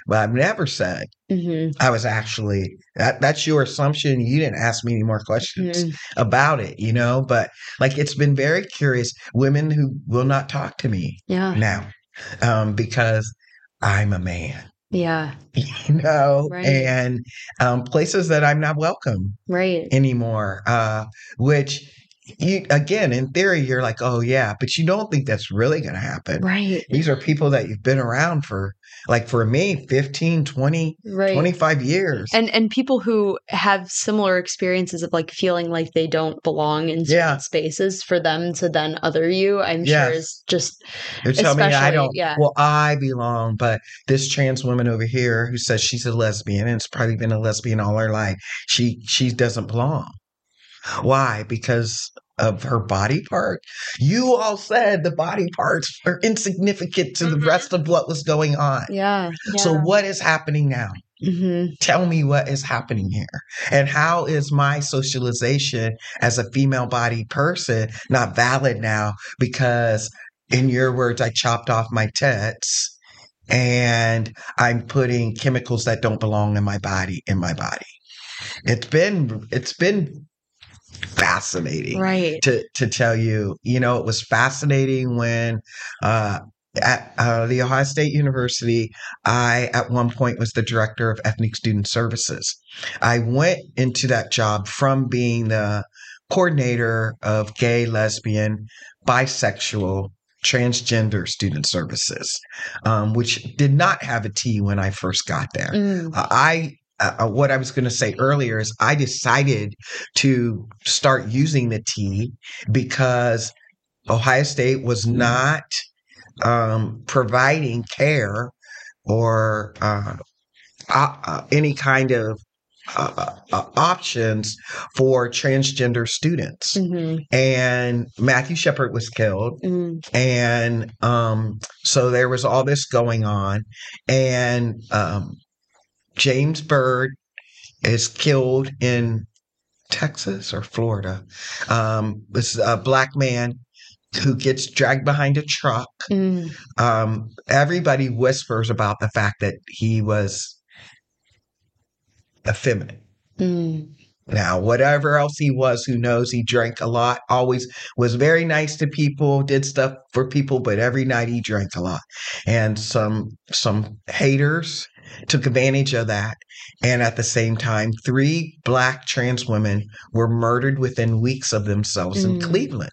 But I've never said Mhm. I was actually, that, that's your assumption. You didn't ask me any more questions Mhm. about it, you know? But like, it's been very curious. Women who will not talk to me Yeah. now um, because I'm a man. Yeah. You know, Right. and um, places that I'm not welcome Right. anymore. Uh, which you again, in theory, you're like, oh yeah, but you don't think that's really going to happen. Right. These are people that you've been around for, like for me, 15, 20, Right. 25 years. and and people who have similar experiences of like feeling like they don't belong in certain Yeah. spaces for them to then other you i'm Yes. sure is just They're telling me I don't. yeah. Well, I belong, but this trans woman over here who says she's a lesbian and it's probably been a lesbian all her life, she she doesn't belong. Why? Because of her body part. You all said the body parts are insignificant to the Mhm. rest of what was going on. yeah So what is happening now? hmm Tell me what is happening here. And how is my socialization as a female bodied person not valid now because in your words I chopped off my tits and I'm putting chemicals that don't belong in my body in my body. It's been it's been fascinating right to to tell you. You know, it was fascinating when uh, at uh, the Ohio State University, I at one point was the director of ethnic student services. I went into that job from being the coordinator of gay, lesbian, bisexual, transgender student services, um, which did not have a T when I first got there. Mm. Uh, I uh, what I was going to say earlier is I decided to start using the T because Ohio State was not um, providing care or uh, uh, uh, any kind of uh, uh, options for transgender students. hmm And Matthew Shepard was killed mm and um, so there was all this going on and um, james Byrd is killed in texas or florida. Um, this a black man who gets dragged behind a truck. Mm. Um, everybody whispers about the fact that he was effeminate. Mm. Now, whatever else he was, who knows, he drank a lot, always was very nice to people, did stuff for people, but every night he drank a lot. And some some haters took advantage of that. And at the same time, three black trans women were murdered within weeks of themselves in Mm. Cleveland.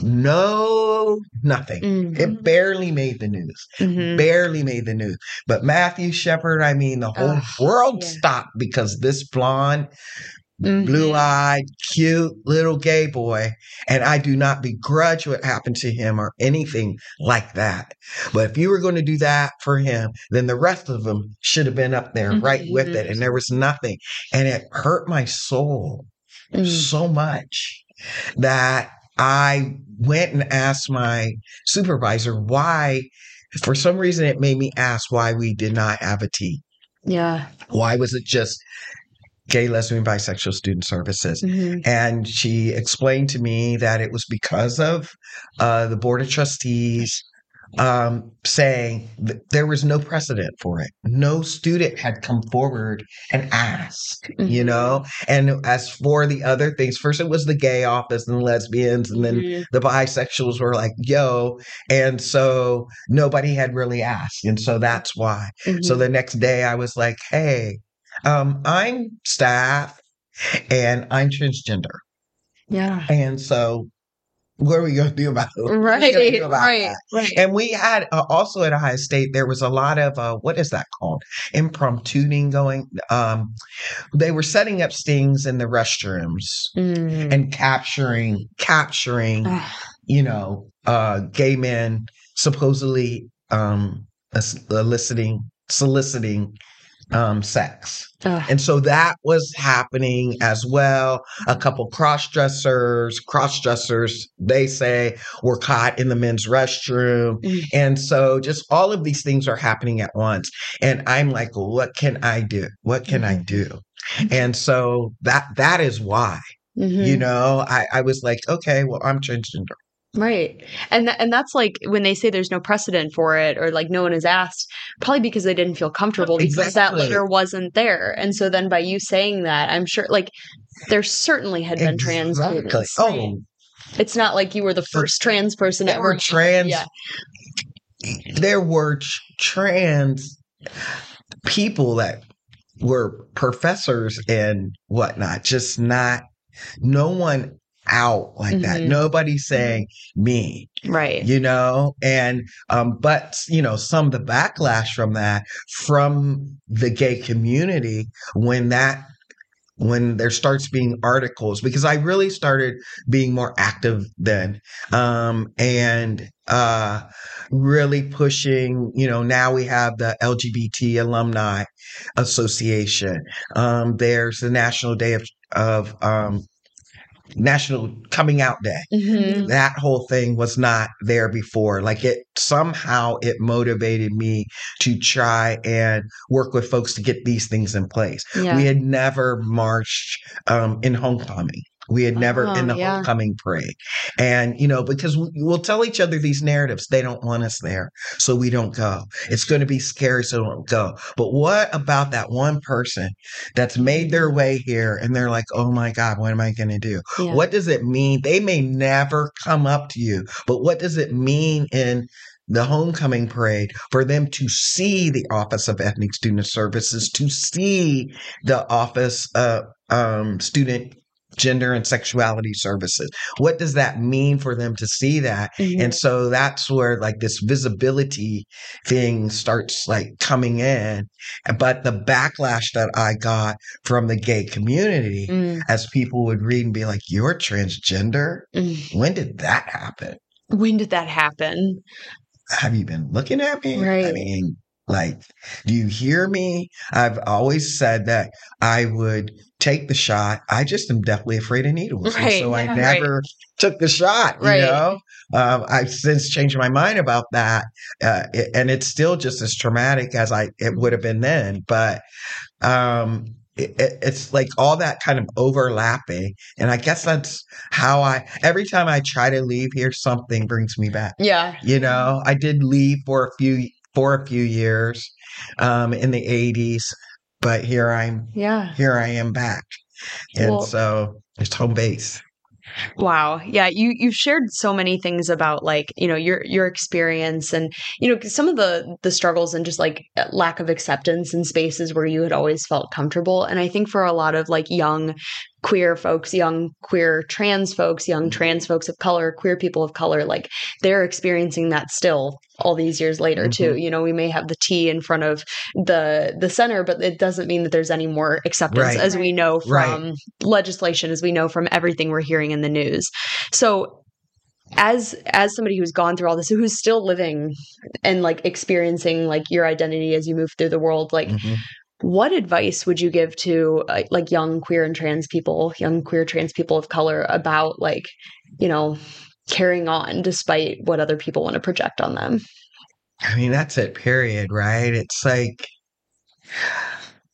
No, nothing. Mhm. It barely made the news. Mhm. Barely made the news. But Matthew Shepard, I mean, the whole Ugh, world yeah. stopped because this blonde, Mhm. blue eyed, cute little gay boy, and I do not begrudge what happened to him or anything like that. But if you were going to do that for him, then the rest of them should have been up there right with it. And there was nothing. And it hurt my soul Mm. so much that I went and asked my supervisor why. For some reason, it made me ask why we did not have a T. Yeah. Why was it just gay, lesbian, bisexual student services? Mhm. And she explained to me that it was because of uh, the board of trustees um, saying th- there was no precedent for it. No student had come forward and asked, you Mhm. know? And as for the other things, first it was the gay office and the lesbians, and then Mhm. the bisexuals were like, yo. And so nobody had really asked. And so that's why. So Mhm. the next day I was like, hey, um, I'm staff and I'm transgender. yeah. And so what are we going to do about it? What are we Right. do about Right. that? Right. And we had uh, also at Ohio State, there was a lot of, uh, what is that called? Impromptuing going. Um, they were setting up stings in the restrooms Mm. and capturing, capturing, you know, uh, gay men supposedly um, eliciting, soliciting um, sex. Ugh. And so that was happening as well. A couple cross dressers, cross dressers, they say, were caught in the men's restroom. Mm. And so just all of these things are happening at once. And I'm like, what can I do? What can I Mhm. do? And so that that is why, Mhm. you know, I, I was like, okay, well, I'm transgender. Right. And tha- and that's like when they say there's no precedent for it or like no one has asked, probably because they didn't feel comfortable because that letter wasn't there. And so then by you saying that, I'm sure like there certainly had been trans Exactly. students. Oh, It's not like you were the first trans person there ever. were trans Yeah. there were tr- trans people that were professors and whatnot, just not no one out like that. Mhm. Nobody saying me, Right. you know, and um, but you know, some of the backlash from that from the gay community when that when there starts being articles because I really started being more active then um and uh really pushing you know now we have the LGBT alumni association um there's the national day of of um national coming out day Mhm. that whole thing was not there before like it somehow it motivated me to try and work with folks to get these things in place Yeah. we had never marched um, in homecoming. We had never in Oh, the yeah. homecoming parade. And, you know, because we- we'll tell each other these narratives, they don't want us there. So we don't go. It's going to be scary. So don't go. But what about that one person that's made their way here and they're like, oh my God, what am I going to do? Yeah. What does it mean? They may never come up to you, but what does it mean in the homecoming parade for them to see the Office of Ethnic Student Services, to see the Office of um, Student Gender and Sexuality Services? What does that mean for them to see that? Mhm. And so that's where like this visibility thing starts like coming in. But the backlash that I got from the gay community Mm, as people would read and be like, You're transgender? mm. When did that happen? When did that happen? Have you been looking at me? I mean, like, do you hear me? I've always said that I would take the shot. I just am deathly afraid of needles. Right, so I yeah, right. never took the shot, you Right. know? Um, I've since changed my mind about that. Uh, it- and it's still just as traumatic as I it would have been then. But um, it, it- it's like all that kind of overlapping. And I guess that's how I, every time I try to leave here, something brings me back. Yeah. You know, I did leave for a few for a few years um, in the '80s, but here I'm Yeah. here I am back, and Well- so it's home base. Wow. Yeah, you you've shared so many things about like, you know, your your experience and you know, some of the the struggles and just like uh, lack of acceptance in spaces where you had always felt comfortable. And I think for a lot of like young queer folks, young queer trans folks, young trans folks of color, queer people of color, like they're experiencing that still all these years later mm-hmm. too. You know, we may have the T in front of the the center, but it doesn't mean that there's any more acceptance right. as we know from right. legislation, as we know from everything we're hearing in the news. So as as somebody who's gone through all this who's still living and like experiencing like your identity as you move through the world like mm-hmm. What advice would you give to uh, like young queer and trans people young queer trans people of color about like you know carrying on despite what other people want to project on them i mean that's it period right it's like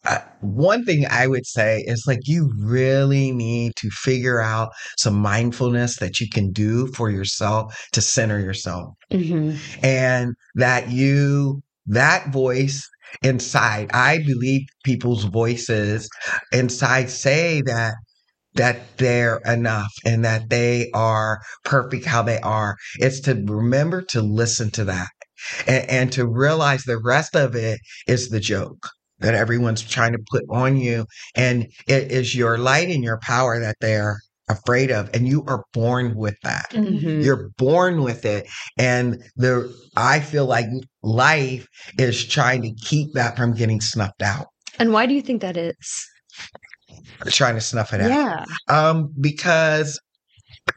uh, one thing I would say is like you really need to figure out some mindfulness that you can do for yourself to center yourself. Mm-hmm. And that you, that voice inside, I believe people's voices inside say that that they're enough and that they are perfect how they are. It's to remember to listen to that and, and to realize the rest of it is the joke that everyone's trying to put on you. And it is your light and your power that they're afraid of and you are born with that mm-hmm. you're born with it and the i feel like life is trying to keep that from getting snuffed out and why do you think that is trying to snuff it out yeah um because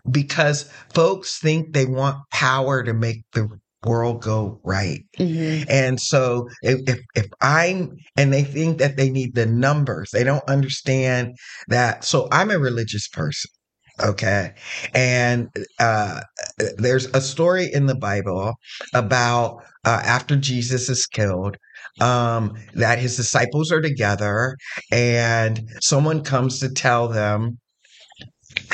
because folks think they want power to make the world go right. Mm-hmm. And so if, if, if I'm, and they think that they need the numbers, they don't understand that. So I'm a religious person. Okay. And uh, there's a story in the Bible about uh, after Jesus is killed, um, that his disciples are together and someone comes to tell them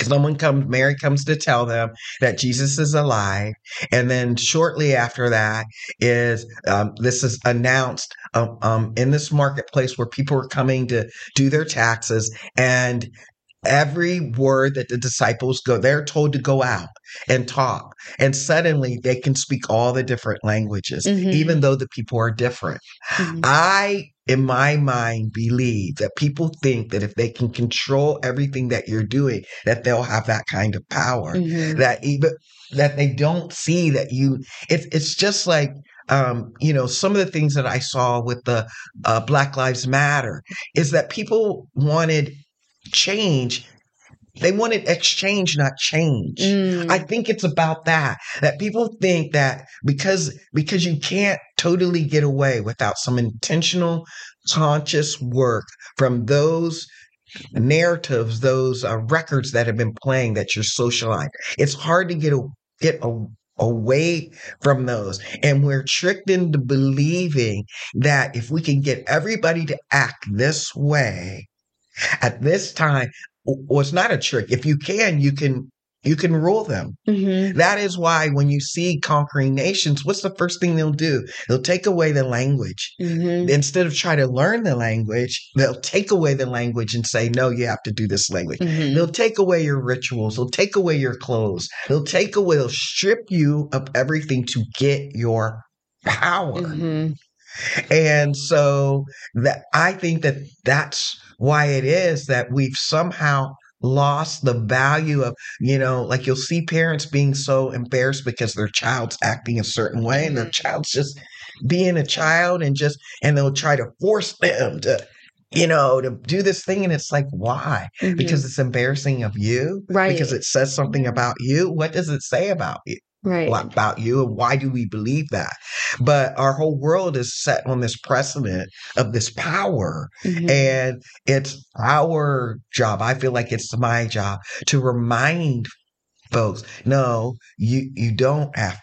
someone comes mary comes to tell them that jesus is alive and then shortly after that is um, this is announced um, um, in this marketplace where people are coming to do their taxes and every word that the disciples go they're told to go out and talk and suddenly they can speak all the different languages mm-hmm. even though the people are different mm-hmm. i in my mind believe that people think that if they can control everything that you're doing that they'll have that kind of power mm-hmm. that even that they don't see that you it's it's just like um, you know, some of the things that I saw with the uh, Black Lives Matter is that people wanted change they wanted exchange, not change. Mm. I think it's about that. That people think that because because you can't totally get away without some intentional, conscious work from those narratives, those uh, records that have been playing that you're socialized. It's hard to get a, get a, away from those. And we're tricked into believing that if we can get everybody to act this way at this time, it's not a trick. If you can, you can you can rule them. Mm-hmm. That is why when you see conquering nations, what's the first thing they'll do? They'll take away the language. Mm-hmm. Instead of try to learn the language, they'll take away the language and say, no, you have to do this language. Mm-hmm. They'll take away your rituals. They'll take away your clothes. They'll take away, they'll strip you of everything to get your power. Mm-hmm. And so that I think that that's why it is that we've somehow lost the value of, you know, like you'll see parents being so embarrassed because their child's acting a certain way and their mm-hmm. child's just being a child and just, and they'll try to force them to, you know, to do this thing. And it's like, why? Mm-hmm. Because it's embarrassing of you? Right. Because it says something about you? What does it say about you? Right. about you and why do we believe that but our whole world is set on this precedent of this power mm-hmm. and it's our job i feel like it's my job to remind folks no you you don't have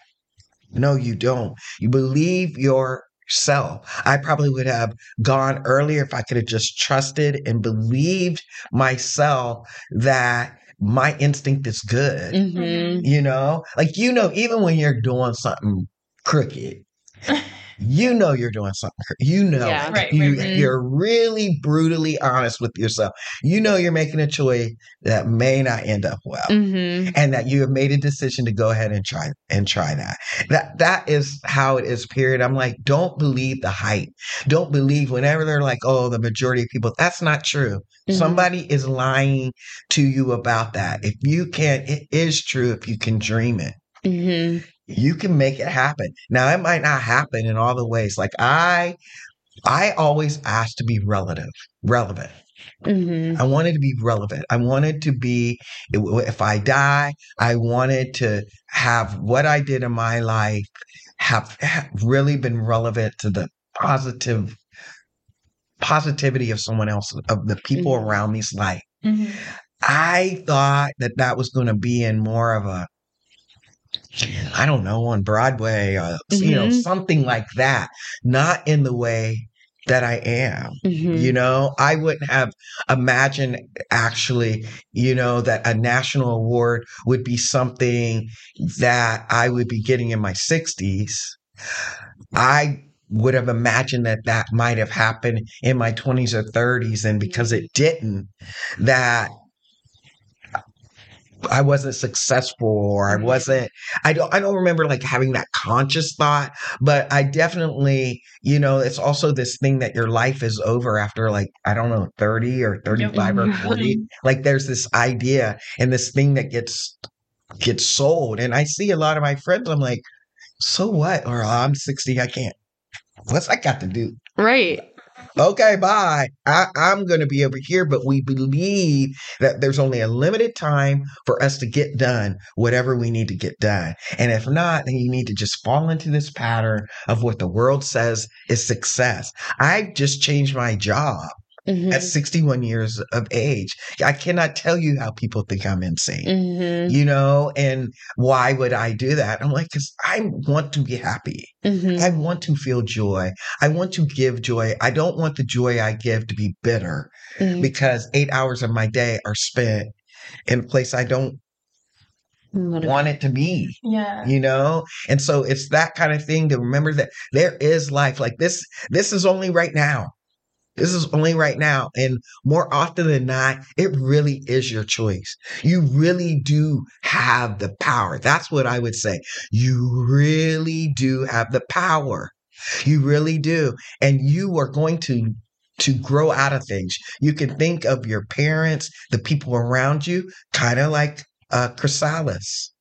no you don't you believe your self. I probably would have gone earlier if I could have just trusted and believed myself that my instinct is good. Mm-hmm. You know, like, you know, even when you're doing something crooked, you know you're doing something. You know, Yeah. Right, you, right, right. you're really brutally honest with yourself. You know you're making a choice that may not end up well. Mm-hmm. And that you have made a decision to go ahead and try and try that. That that is how it is. Period. I'm like, don't believe the hype. Don't believe whenever they're like, oh, the majority of people. That's not true. Mhm. Somebody is lying to you about that. If you can, it is true. If you can dream it Mm-hmm. You can make it happen. Now it might not happen in all the ways. Like I I always ask to be relative, relevant. Mm-hmm. I wanted to be relevant. I wanted to be if I die, I wanted to have what I did in my life have, have really been relevant to the positive positivity of someone else of the people Mhm. around me's life. Mhm. I thought that that was going to be in more of a, I don't know, on Broadway, uh, you know, Mhm. something like that, not in the way that I am. Mm-hmm. You know, I wouldn't have imagined actually, you know, that a national award would be something that I would be getting in my 60s. I would have imagined that that might have happened in my 20s or 30s. And because it didn't, that I wasn't successful or I Mhm. wasn't I don't I don't remember like having that conscious thought, but I definitely, you know, it's also this thing that your life is over after like I don't know 30 or 35 or 40. Like there's this idea and this thing that gets gets sold and I see a lot of my friends I'm like, "So what? Or I'm 60, I can't. What's that got to do? Right. Okay, bye. I, I'm going to be over here, but we believe that there's only a limited time for us to get done whatever we need to get done. And if not, then you need to just fall into this pattern of what the world says is success. I just changed my job Mm-hmm. at 61 years of age. I cannot tell you how people think I'm insane. Mm-hmm. You know, and why would I do that? I'm like, because I want to be happy. Mm-hmm. I want to feel joy. I want to give joy. I don't want the joy I give to be bitter Mm-hmm. because eight hours of my day are spent in a place I don't want it to be, Yeah. you know? And so it's that kind of thing to remember that there is life. Like this, this is only right now. This is only right now. And more often than not, it really is your choice. You really do have the power. That's what I would say. You really do have the power. You really do. And you are going to to grow out of things. You can think of your parents, the people around you, kind of like uh Chrysalis.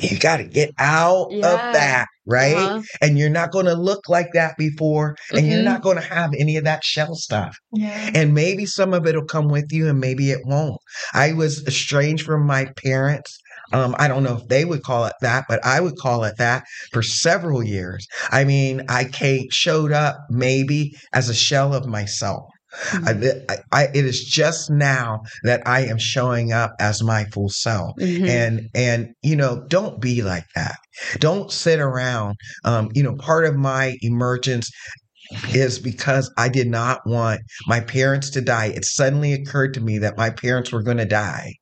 You got to get out Yeah. of that, right? Uh-huh. and you're not going to look like that before and you're Mhm. not going to have any of that shell stuff Yeah. and maybe some of it'll come with you and maybe it won't i was estranged from my parents um, I don't know if they would call it that, but I would call it that for several years. I mean, I came, showed up maybe as a shell of myself. I, I, I, it is just now that I am showing up as my full self. Mhm. and and you know don't be like that. Don't sit around um you know part of my emergence is because i did not want my parents to die. It suddenly occurred to me that my parents were going to die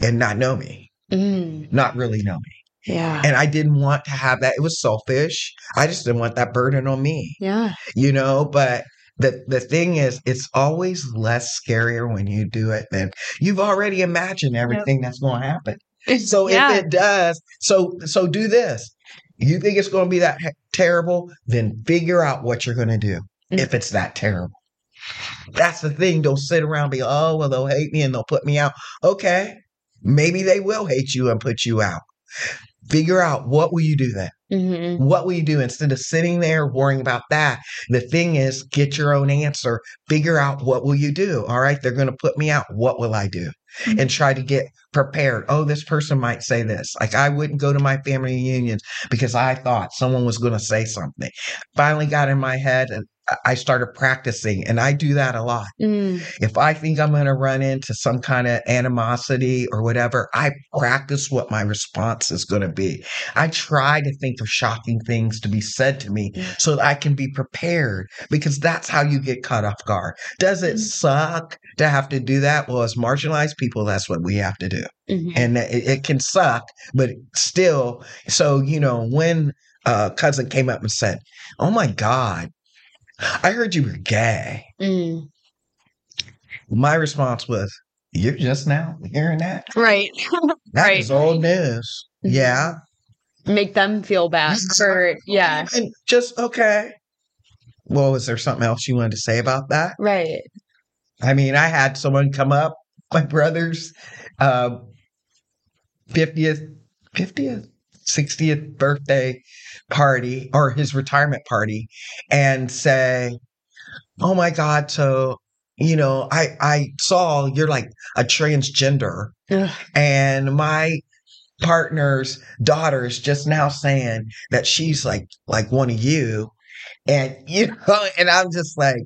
and not know me. Mm. not really know me. Yeah. and i didn't want to have that. It was selfish. I just didn't want that burden on me. Yeah. you know but the the thing is it's always less scarier when you do it than you've already imagined everything that's going to happen so yeah. if it does, so so do this. You think it's going to be that terrible? Then figure out what you're going to do Mm. if it's that terrible. That's the thing. Don't sit around and be, oh well, they'll hate me and they'll put me out. Okay, maybe they will hate you and put you out. Figure out what will you do then. Mhm. What will you do instead of sitting there worrying about that? The thing is, get your own answer. Figure out what will you do. All right, they're going to put me out. What will I do? Mhm. And try to get prepared. Oh, this person might say this. Like I wouldn't go to my family reunions because I thought someone was going to say something. Finally got in my head and I- started practicing, and I do that a lot. Mm. If I think I'm going to run into some kind of animosity or whatever, I practice what my response is going to be. I try to think of shocking things to be said to me Mm. so that I can be prepared because that's how you get caught off guard. Does it Mm. suck to have to do that? Well, as marginalized people, that's what we have to do. Mhm. And it, it can suck, but still, so, you know, when uh, cousin came up and said, "Oh my God, I heard you were gay." Mm. My response was, "You're just now hearing that? Right. That Right. is old news." Mhm. Yeah, Make them feel bad for, yeah. and just okay. Well, was there something else you wanted to say about that? Right. I mean, I had someone come up, my brother's uh, 50th, 50th, 60th birthday party or his retirement party and say, Oh my God, so, you know, I, I saw you're like a transgender. And my partner's daughter's just now saying that she's like like one of you. And you know and i'm just like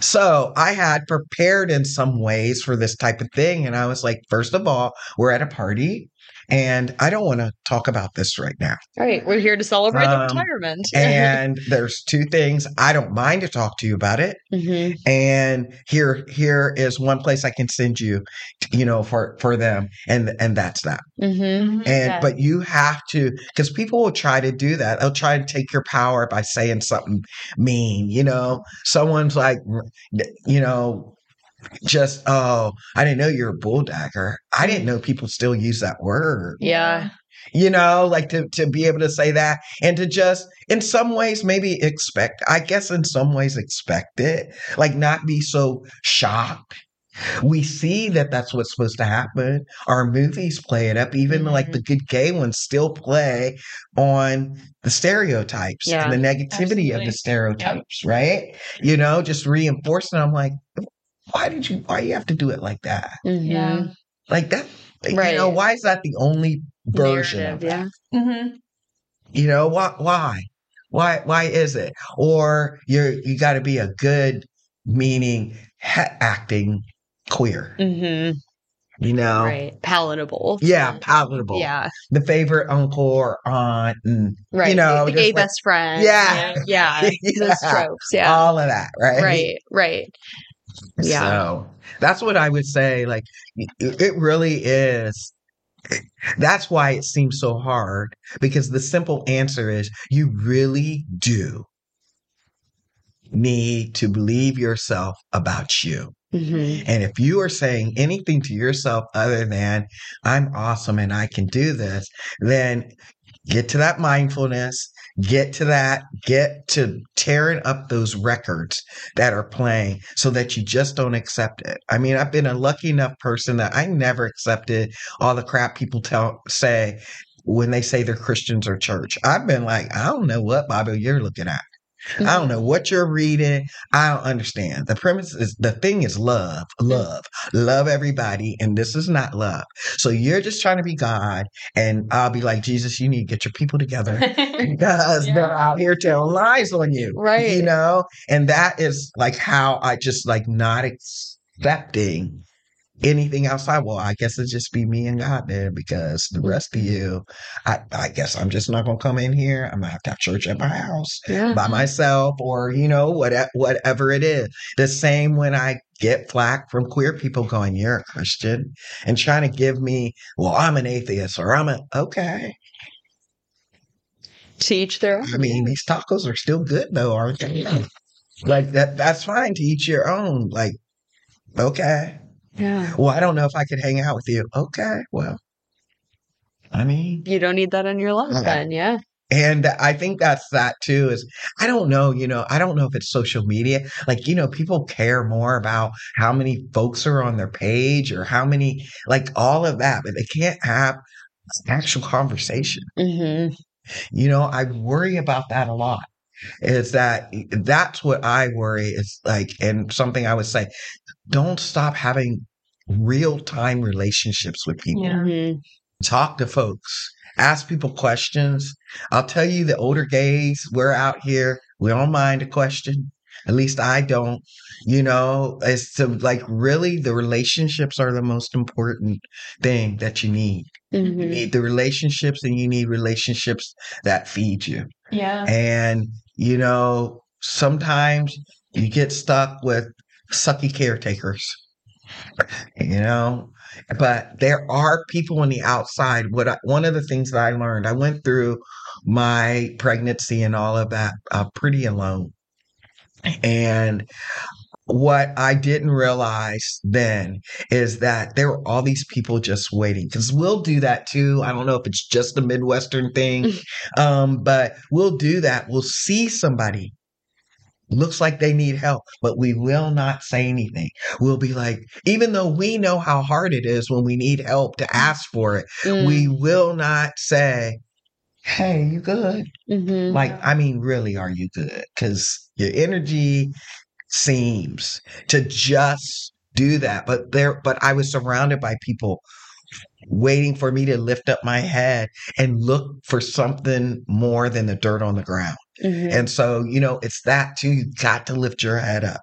so i had prepared in some ways for this type of thing. And i was like first of all we're at a party and i don't want to talk about this right now Right. We're here to celebrate the Um, retirement. and there's two things i don't mind to talk to you about it hmm and here here is one place i can send you you know for for them and and that's that hmm Mhm. and Yeah. but you have to because people will try to do that they'll try to take your power by saying something mean you know someone's like you know just oh i didn't know you're a bulldagger i didn't know people still use that word Yeah. you know like to, to be able to say that and to just in some ways maybe expect i guess in some ways expect it like not be so shocked we see that that's what's supposed to happen our movies play it up even like Mhm. the good gay ones still play on the stereotypes Yeah. and the negativity of the stereotypes right you know just reinforcing i'm like why did you why you have to do it like that hmm Yeah. like that you know Right. why is that the only version of that? yeah. Mhm. You know why? Why? Why? Why is it? Or you're you got to be a good, meaning ha- acting queer. Mm-hmm. You know? Right. Palatable. Yeah, palatable. Yeah. The favorite uncle or aunt, and Right. know, the just gay like- best friend. Yeah. Yeah. Yeah. Those tropes. Yeah. all of that, right? right. Right. Yeah. So that's what I would say. Like, it really is. That's why it seems so hard because the simple answer is you really do need to believe yourself about you. hmm And if you are saying anything to yourself other than, I'm awesome and I can do this, then get to that mindfulness, get to that, get to tearing up those records that are playing so that you just don't accept it. I mean, I've been a lucky enough person that I never accepted all the crap people tell, say when they say they're Christians or church. I've been like, I don't know what Bible you're looking at. I don't know mm-hmm. what you're reading. I don't understand. The premise is the thing is love, mm. love, love everybody. And this is not love. So you're just trying to be God. And I'll be like, Jesus, you need to get your people together because Yeah. they're out here telling lies on you. Right. You know? And that is like how I just like not mm-hmm. accepting anything outside. Well, I guess it'd just be me and God then because the mm. rest of you, I, I guess I'm just not going to come in here. I'm going to have to have church at my house Yeah. by myself or you know whatever whatever it is the same when i get flack from queer people going you're a christian and trying to give me well i'm an atheist or i'm a okay Teach their own. i mean these tacos are still good though aren't they like that that's fine to eat your own like okay Yeah. well i don't know if i could hang out with you okay well i mean You don't need that in your life Okay. then. Yeah. And I think that's that too is I don't know, you know, I don't know if it's social media. Like, you know, people care more about how many folks are on their page or how many like all of that, but they can't have actual conversation. Mm-hmm. You know, I worry about that a lot. Is that that's what I worry is like and something I would say, don't stop having real time relationships with people Yeah. hmm talk to folks, ask people questions. I'll tell you, the older gays, we're out here, we don't mind a question. At least I don't. You know, it's to like really the relationships are the most important thing that you need. You hmm need the relationships and you need relationships that feed you. Yeah. And, you know, sometimes you get stuck with sucky caretakers. You know, but there are people on the outside. What I, one of the things that I learned, I went through my pregnancy and all of that uh, pretty alone. And what I didn't realize then is that there were all these people just waiting because we'll do that too. I don't know if it's just a Midwestern thing, um, but we'll do that. We'll see somebody looks like they need help, but we will not say anything. We'll be like, even though we know how hard it is when we need help to ask for it, mm. we will not say, Hey, you good? Mm-hmm. Like, I mean, really, are you good? Because your energy seems to just do that. But there, but I was surrounded by people waiting for me to lift up my head and look for something more than the dirt on the ground. Mm-hmm. And so, you know, it's that too. You've got to lift your head up.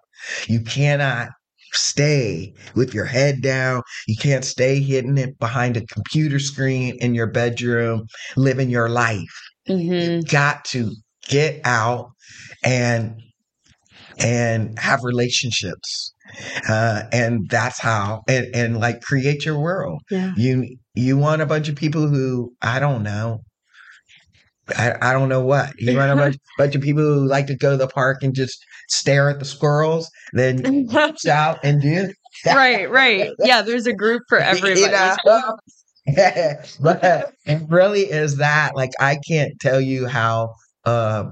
You cannot stay with your head down. You can't stay hidden it behind a computer screen in your bedroom, living your life. Mm-hmm. You got to get out and and have relationships. Uh, and that's how and, and like create your world. Yeah. You you want a bunch of people who I don't know I, I don't know what. You want a bunch, bunch of people who like to go to the park and just stare at the squirrels, then out and do Right, right. Yeah, there's a group for everybody. You know? but it really is that. Like I can't tell you how uh,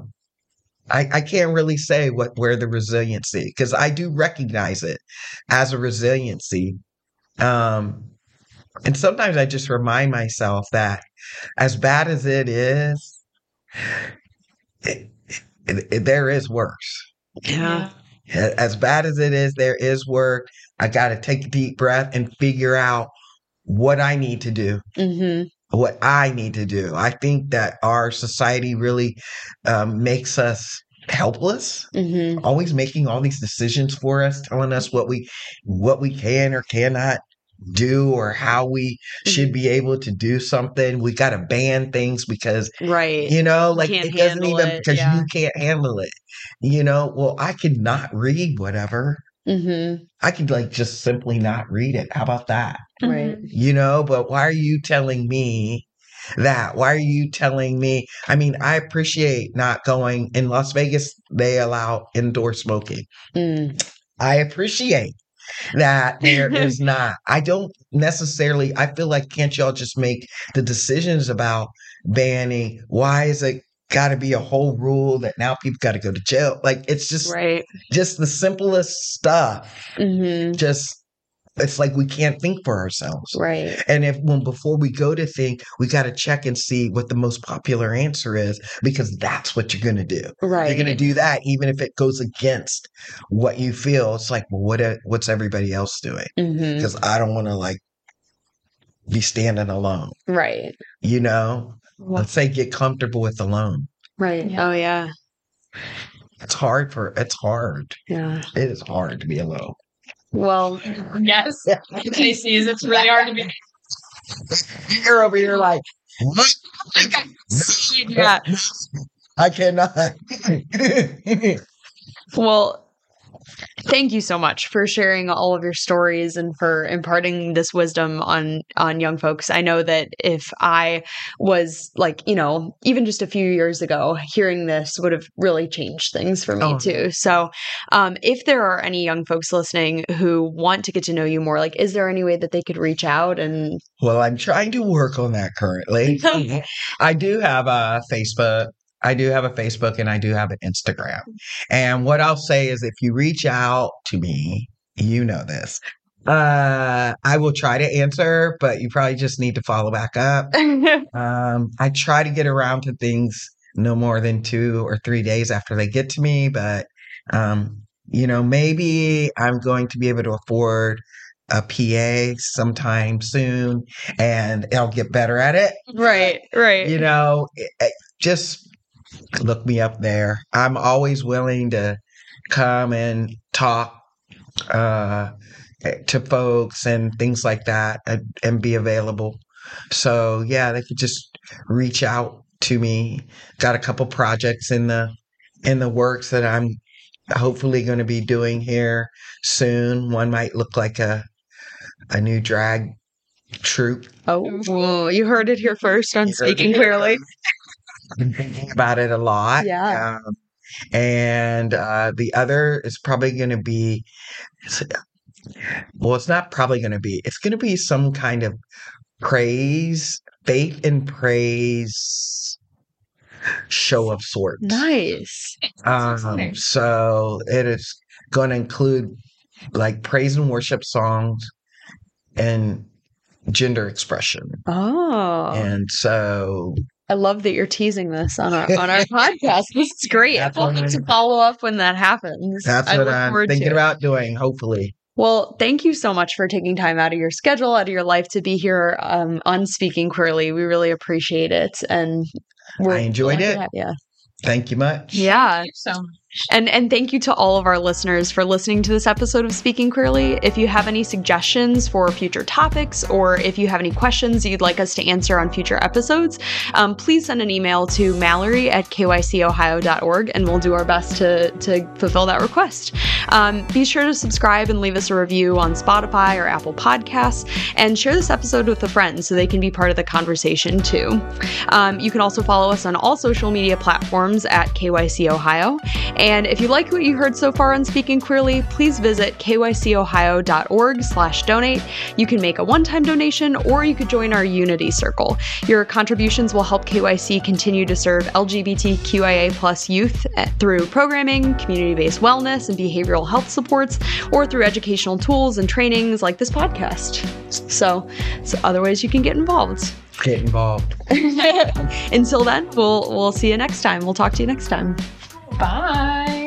I, I can't really say what where the resiliency because I do recognize it as a resiliency. Um, and sometimes I just remind myself that as bad as it is, it, it, it, there is worse. Yeah. As bad as it is, there is work. I got to take a deep breath and figure out what I need to do. Mm-hmm. What I need to do. I think that our society really um, makes us helpless mm-hmm. always making all these decisions for us telling us what we what we can or cannot do or how we should mm-hmm. be able to do something. We got to ban things because, right? You know, like it doesn't even because yeah. you can't handle it. You know, well, I cannot read whatever. Mm-hmm. I could like just simply not read it. How about that? Right. You know, but why are you telling me that? Why are you telling me? I mean, I appreciate not going in Las Vegas, they allow indoor smoking. Mm. I appreciate that there is not. I don't necessarily, I feel like, can't y'all just make the decisions about banning? Why is it got to be a whole rule that now people got to go to jail? Like, it's just, right. just the simplest stuff. Mm-hmm. Just it's like we can't think for ourselves. Right. And if when before we go to think, we got to check and see what the most popular answer is because that's what you're going to do. Right. You're going to do that even if it goes against what you feel. It's like, well, what what's everybody else doing? Because mm-hmm. I don't want to like be standing alone. Right. You know, well, let's say get comfortable with alone. Right. Yeah. Oh yeah. It's hard for it's hard. Yeah. It is hard to be alone. Well, yes, JC's. It's really hard to be. You're over here like, what? yeah. I cannot. well, thank you so much for sharing all of your stories and for imparting this wisdom on on young folks. I know that if i was like you know even just a few years ago hearing this would have really changed things for me oh. too. So um, if there are any young folks listening who want to get to know you more like is there any way that they could reach out and well i'm trying to work on that currently. I do have a facebook I do have a Facebook and I do have an Instagram. And what I'll say is if you reach out to me, you know this. Uh, I will try to answer, but you probably just need to follow back up. um, I try to get around to things no more than two or three days after they get to me, but um, you know, maybe I'm going to be able to afford a PA sometime soon and I'll get better at it. Right, right. You know, just look me up there. I'm always willing to come and talk uh, to folks and things like that and, and be available. So yeah, they could just reach out to me. Got a couple projects in the in the works that I'm hopefully going to be doing here soon. One might look like a a new drag troupe. Oh, well, you heard it here first on Speaking Queerly. I've been thinking about it a lot. Yeah. Um, and uh, the other is probably going to be, well, it's not probably going to be, it's going to be some kind of praise, faith and praise show of sorts. Nice. Um, so it is going to include like praise and worship songs and gender expression. Oh, And so I love that you're teasing this on our on our podcast. This is great. That's We'll what have to follow up when that happens. that's I what look I'm thinking to about doing, hopefully. Well, thank you so much for taking time out of your schedule, out of your life to be here um, on Speaking Queerly. We really appreciate it, and we're I enjoyed it. have you. Thank you much. Yeah, Thank you so much. And and thank you to all of our listeners for listening to this episode of Speaking Queerly. If you have any suggestions for future topics, or if you have any questions you'd like us to answer on future episodes, um, please send an email to Mallory at kycohio.org, and we'll do our best to to fulfill that request. Um, be sure to subscribe and leave us a review on Spotify or Apple Podcasts, and share this episode with a friend so they can be part of the conversation too. Um, you can also follow us on all social media platforms at KYC Ohio. And if you like what you heard so far on Speaking Queerly, please visit kycohio.org slash donate. You can make a one-time donation or you could join our Unity Circle. Your contributions will help KYC continue to serve LGBTQIA plus youth eh, through programming, community-based wellness, and behavioral health supports, or through educational tools and trainings like this podcast. So, so other ways you can get involved. Get involved. Until then, we'll we'll see you next time. We'll talk to you next time. Bye.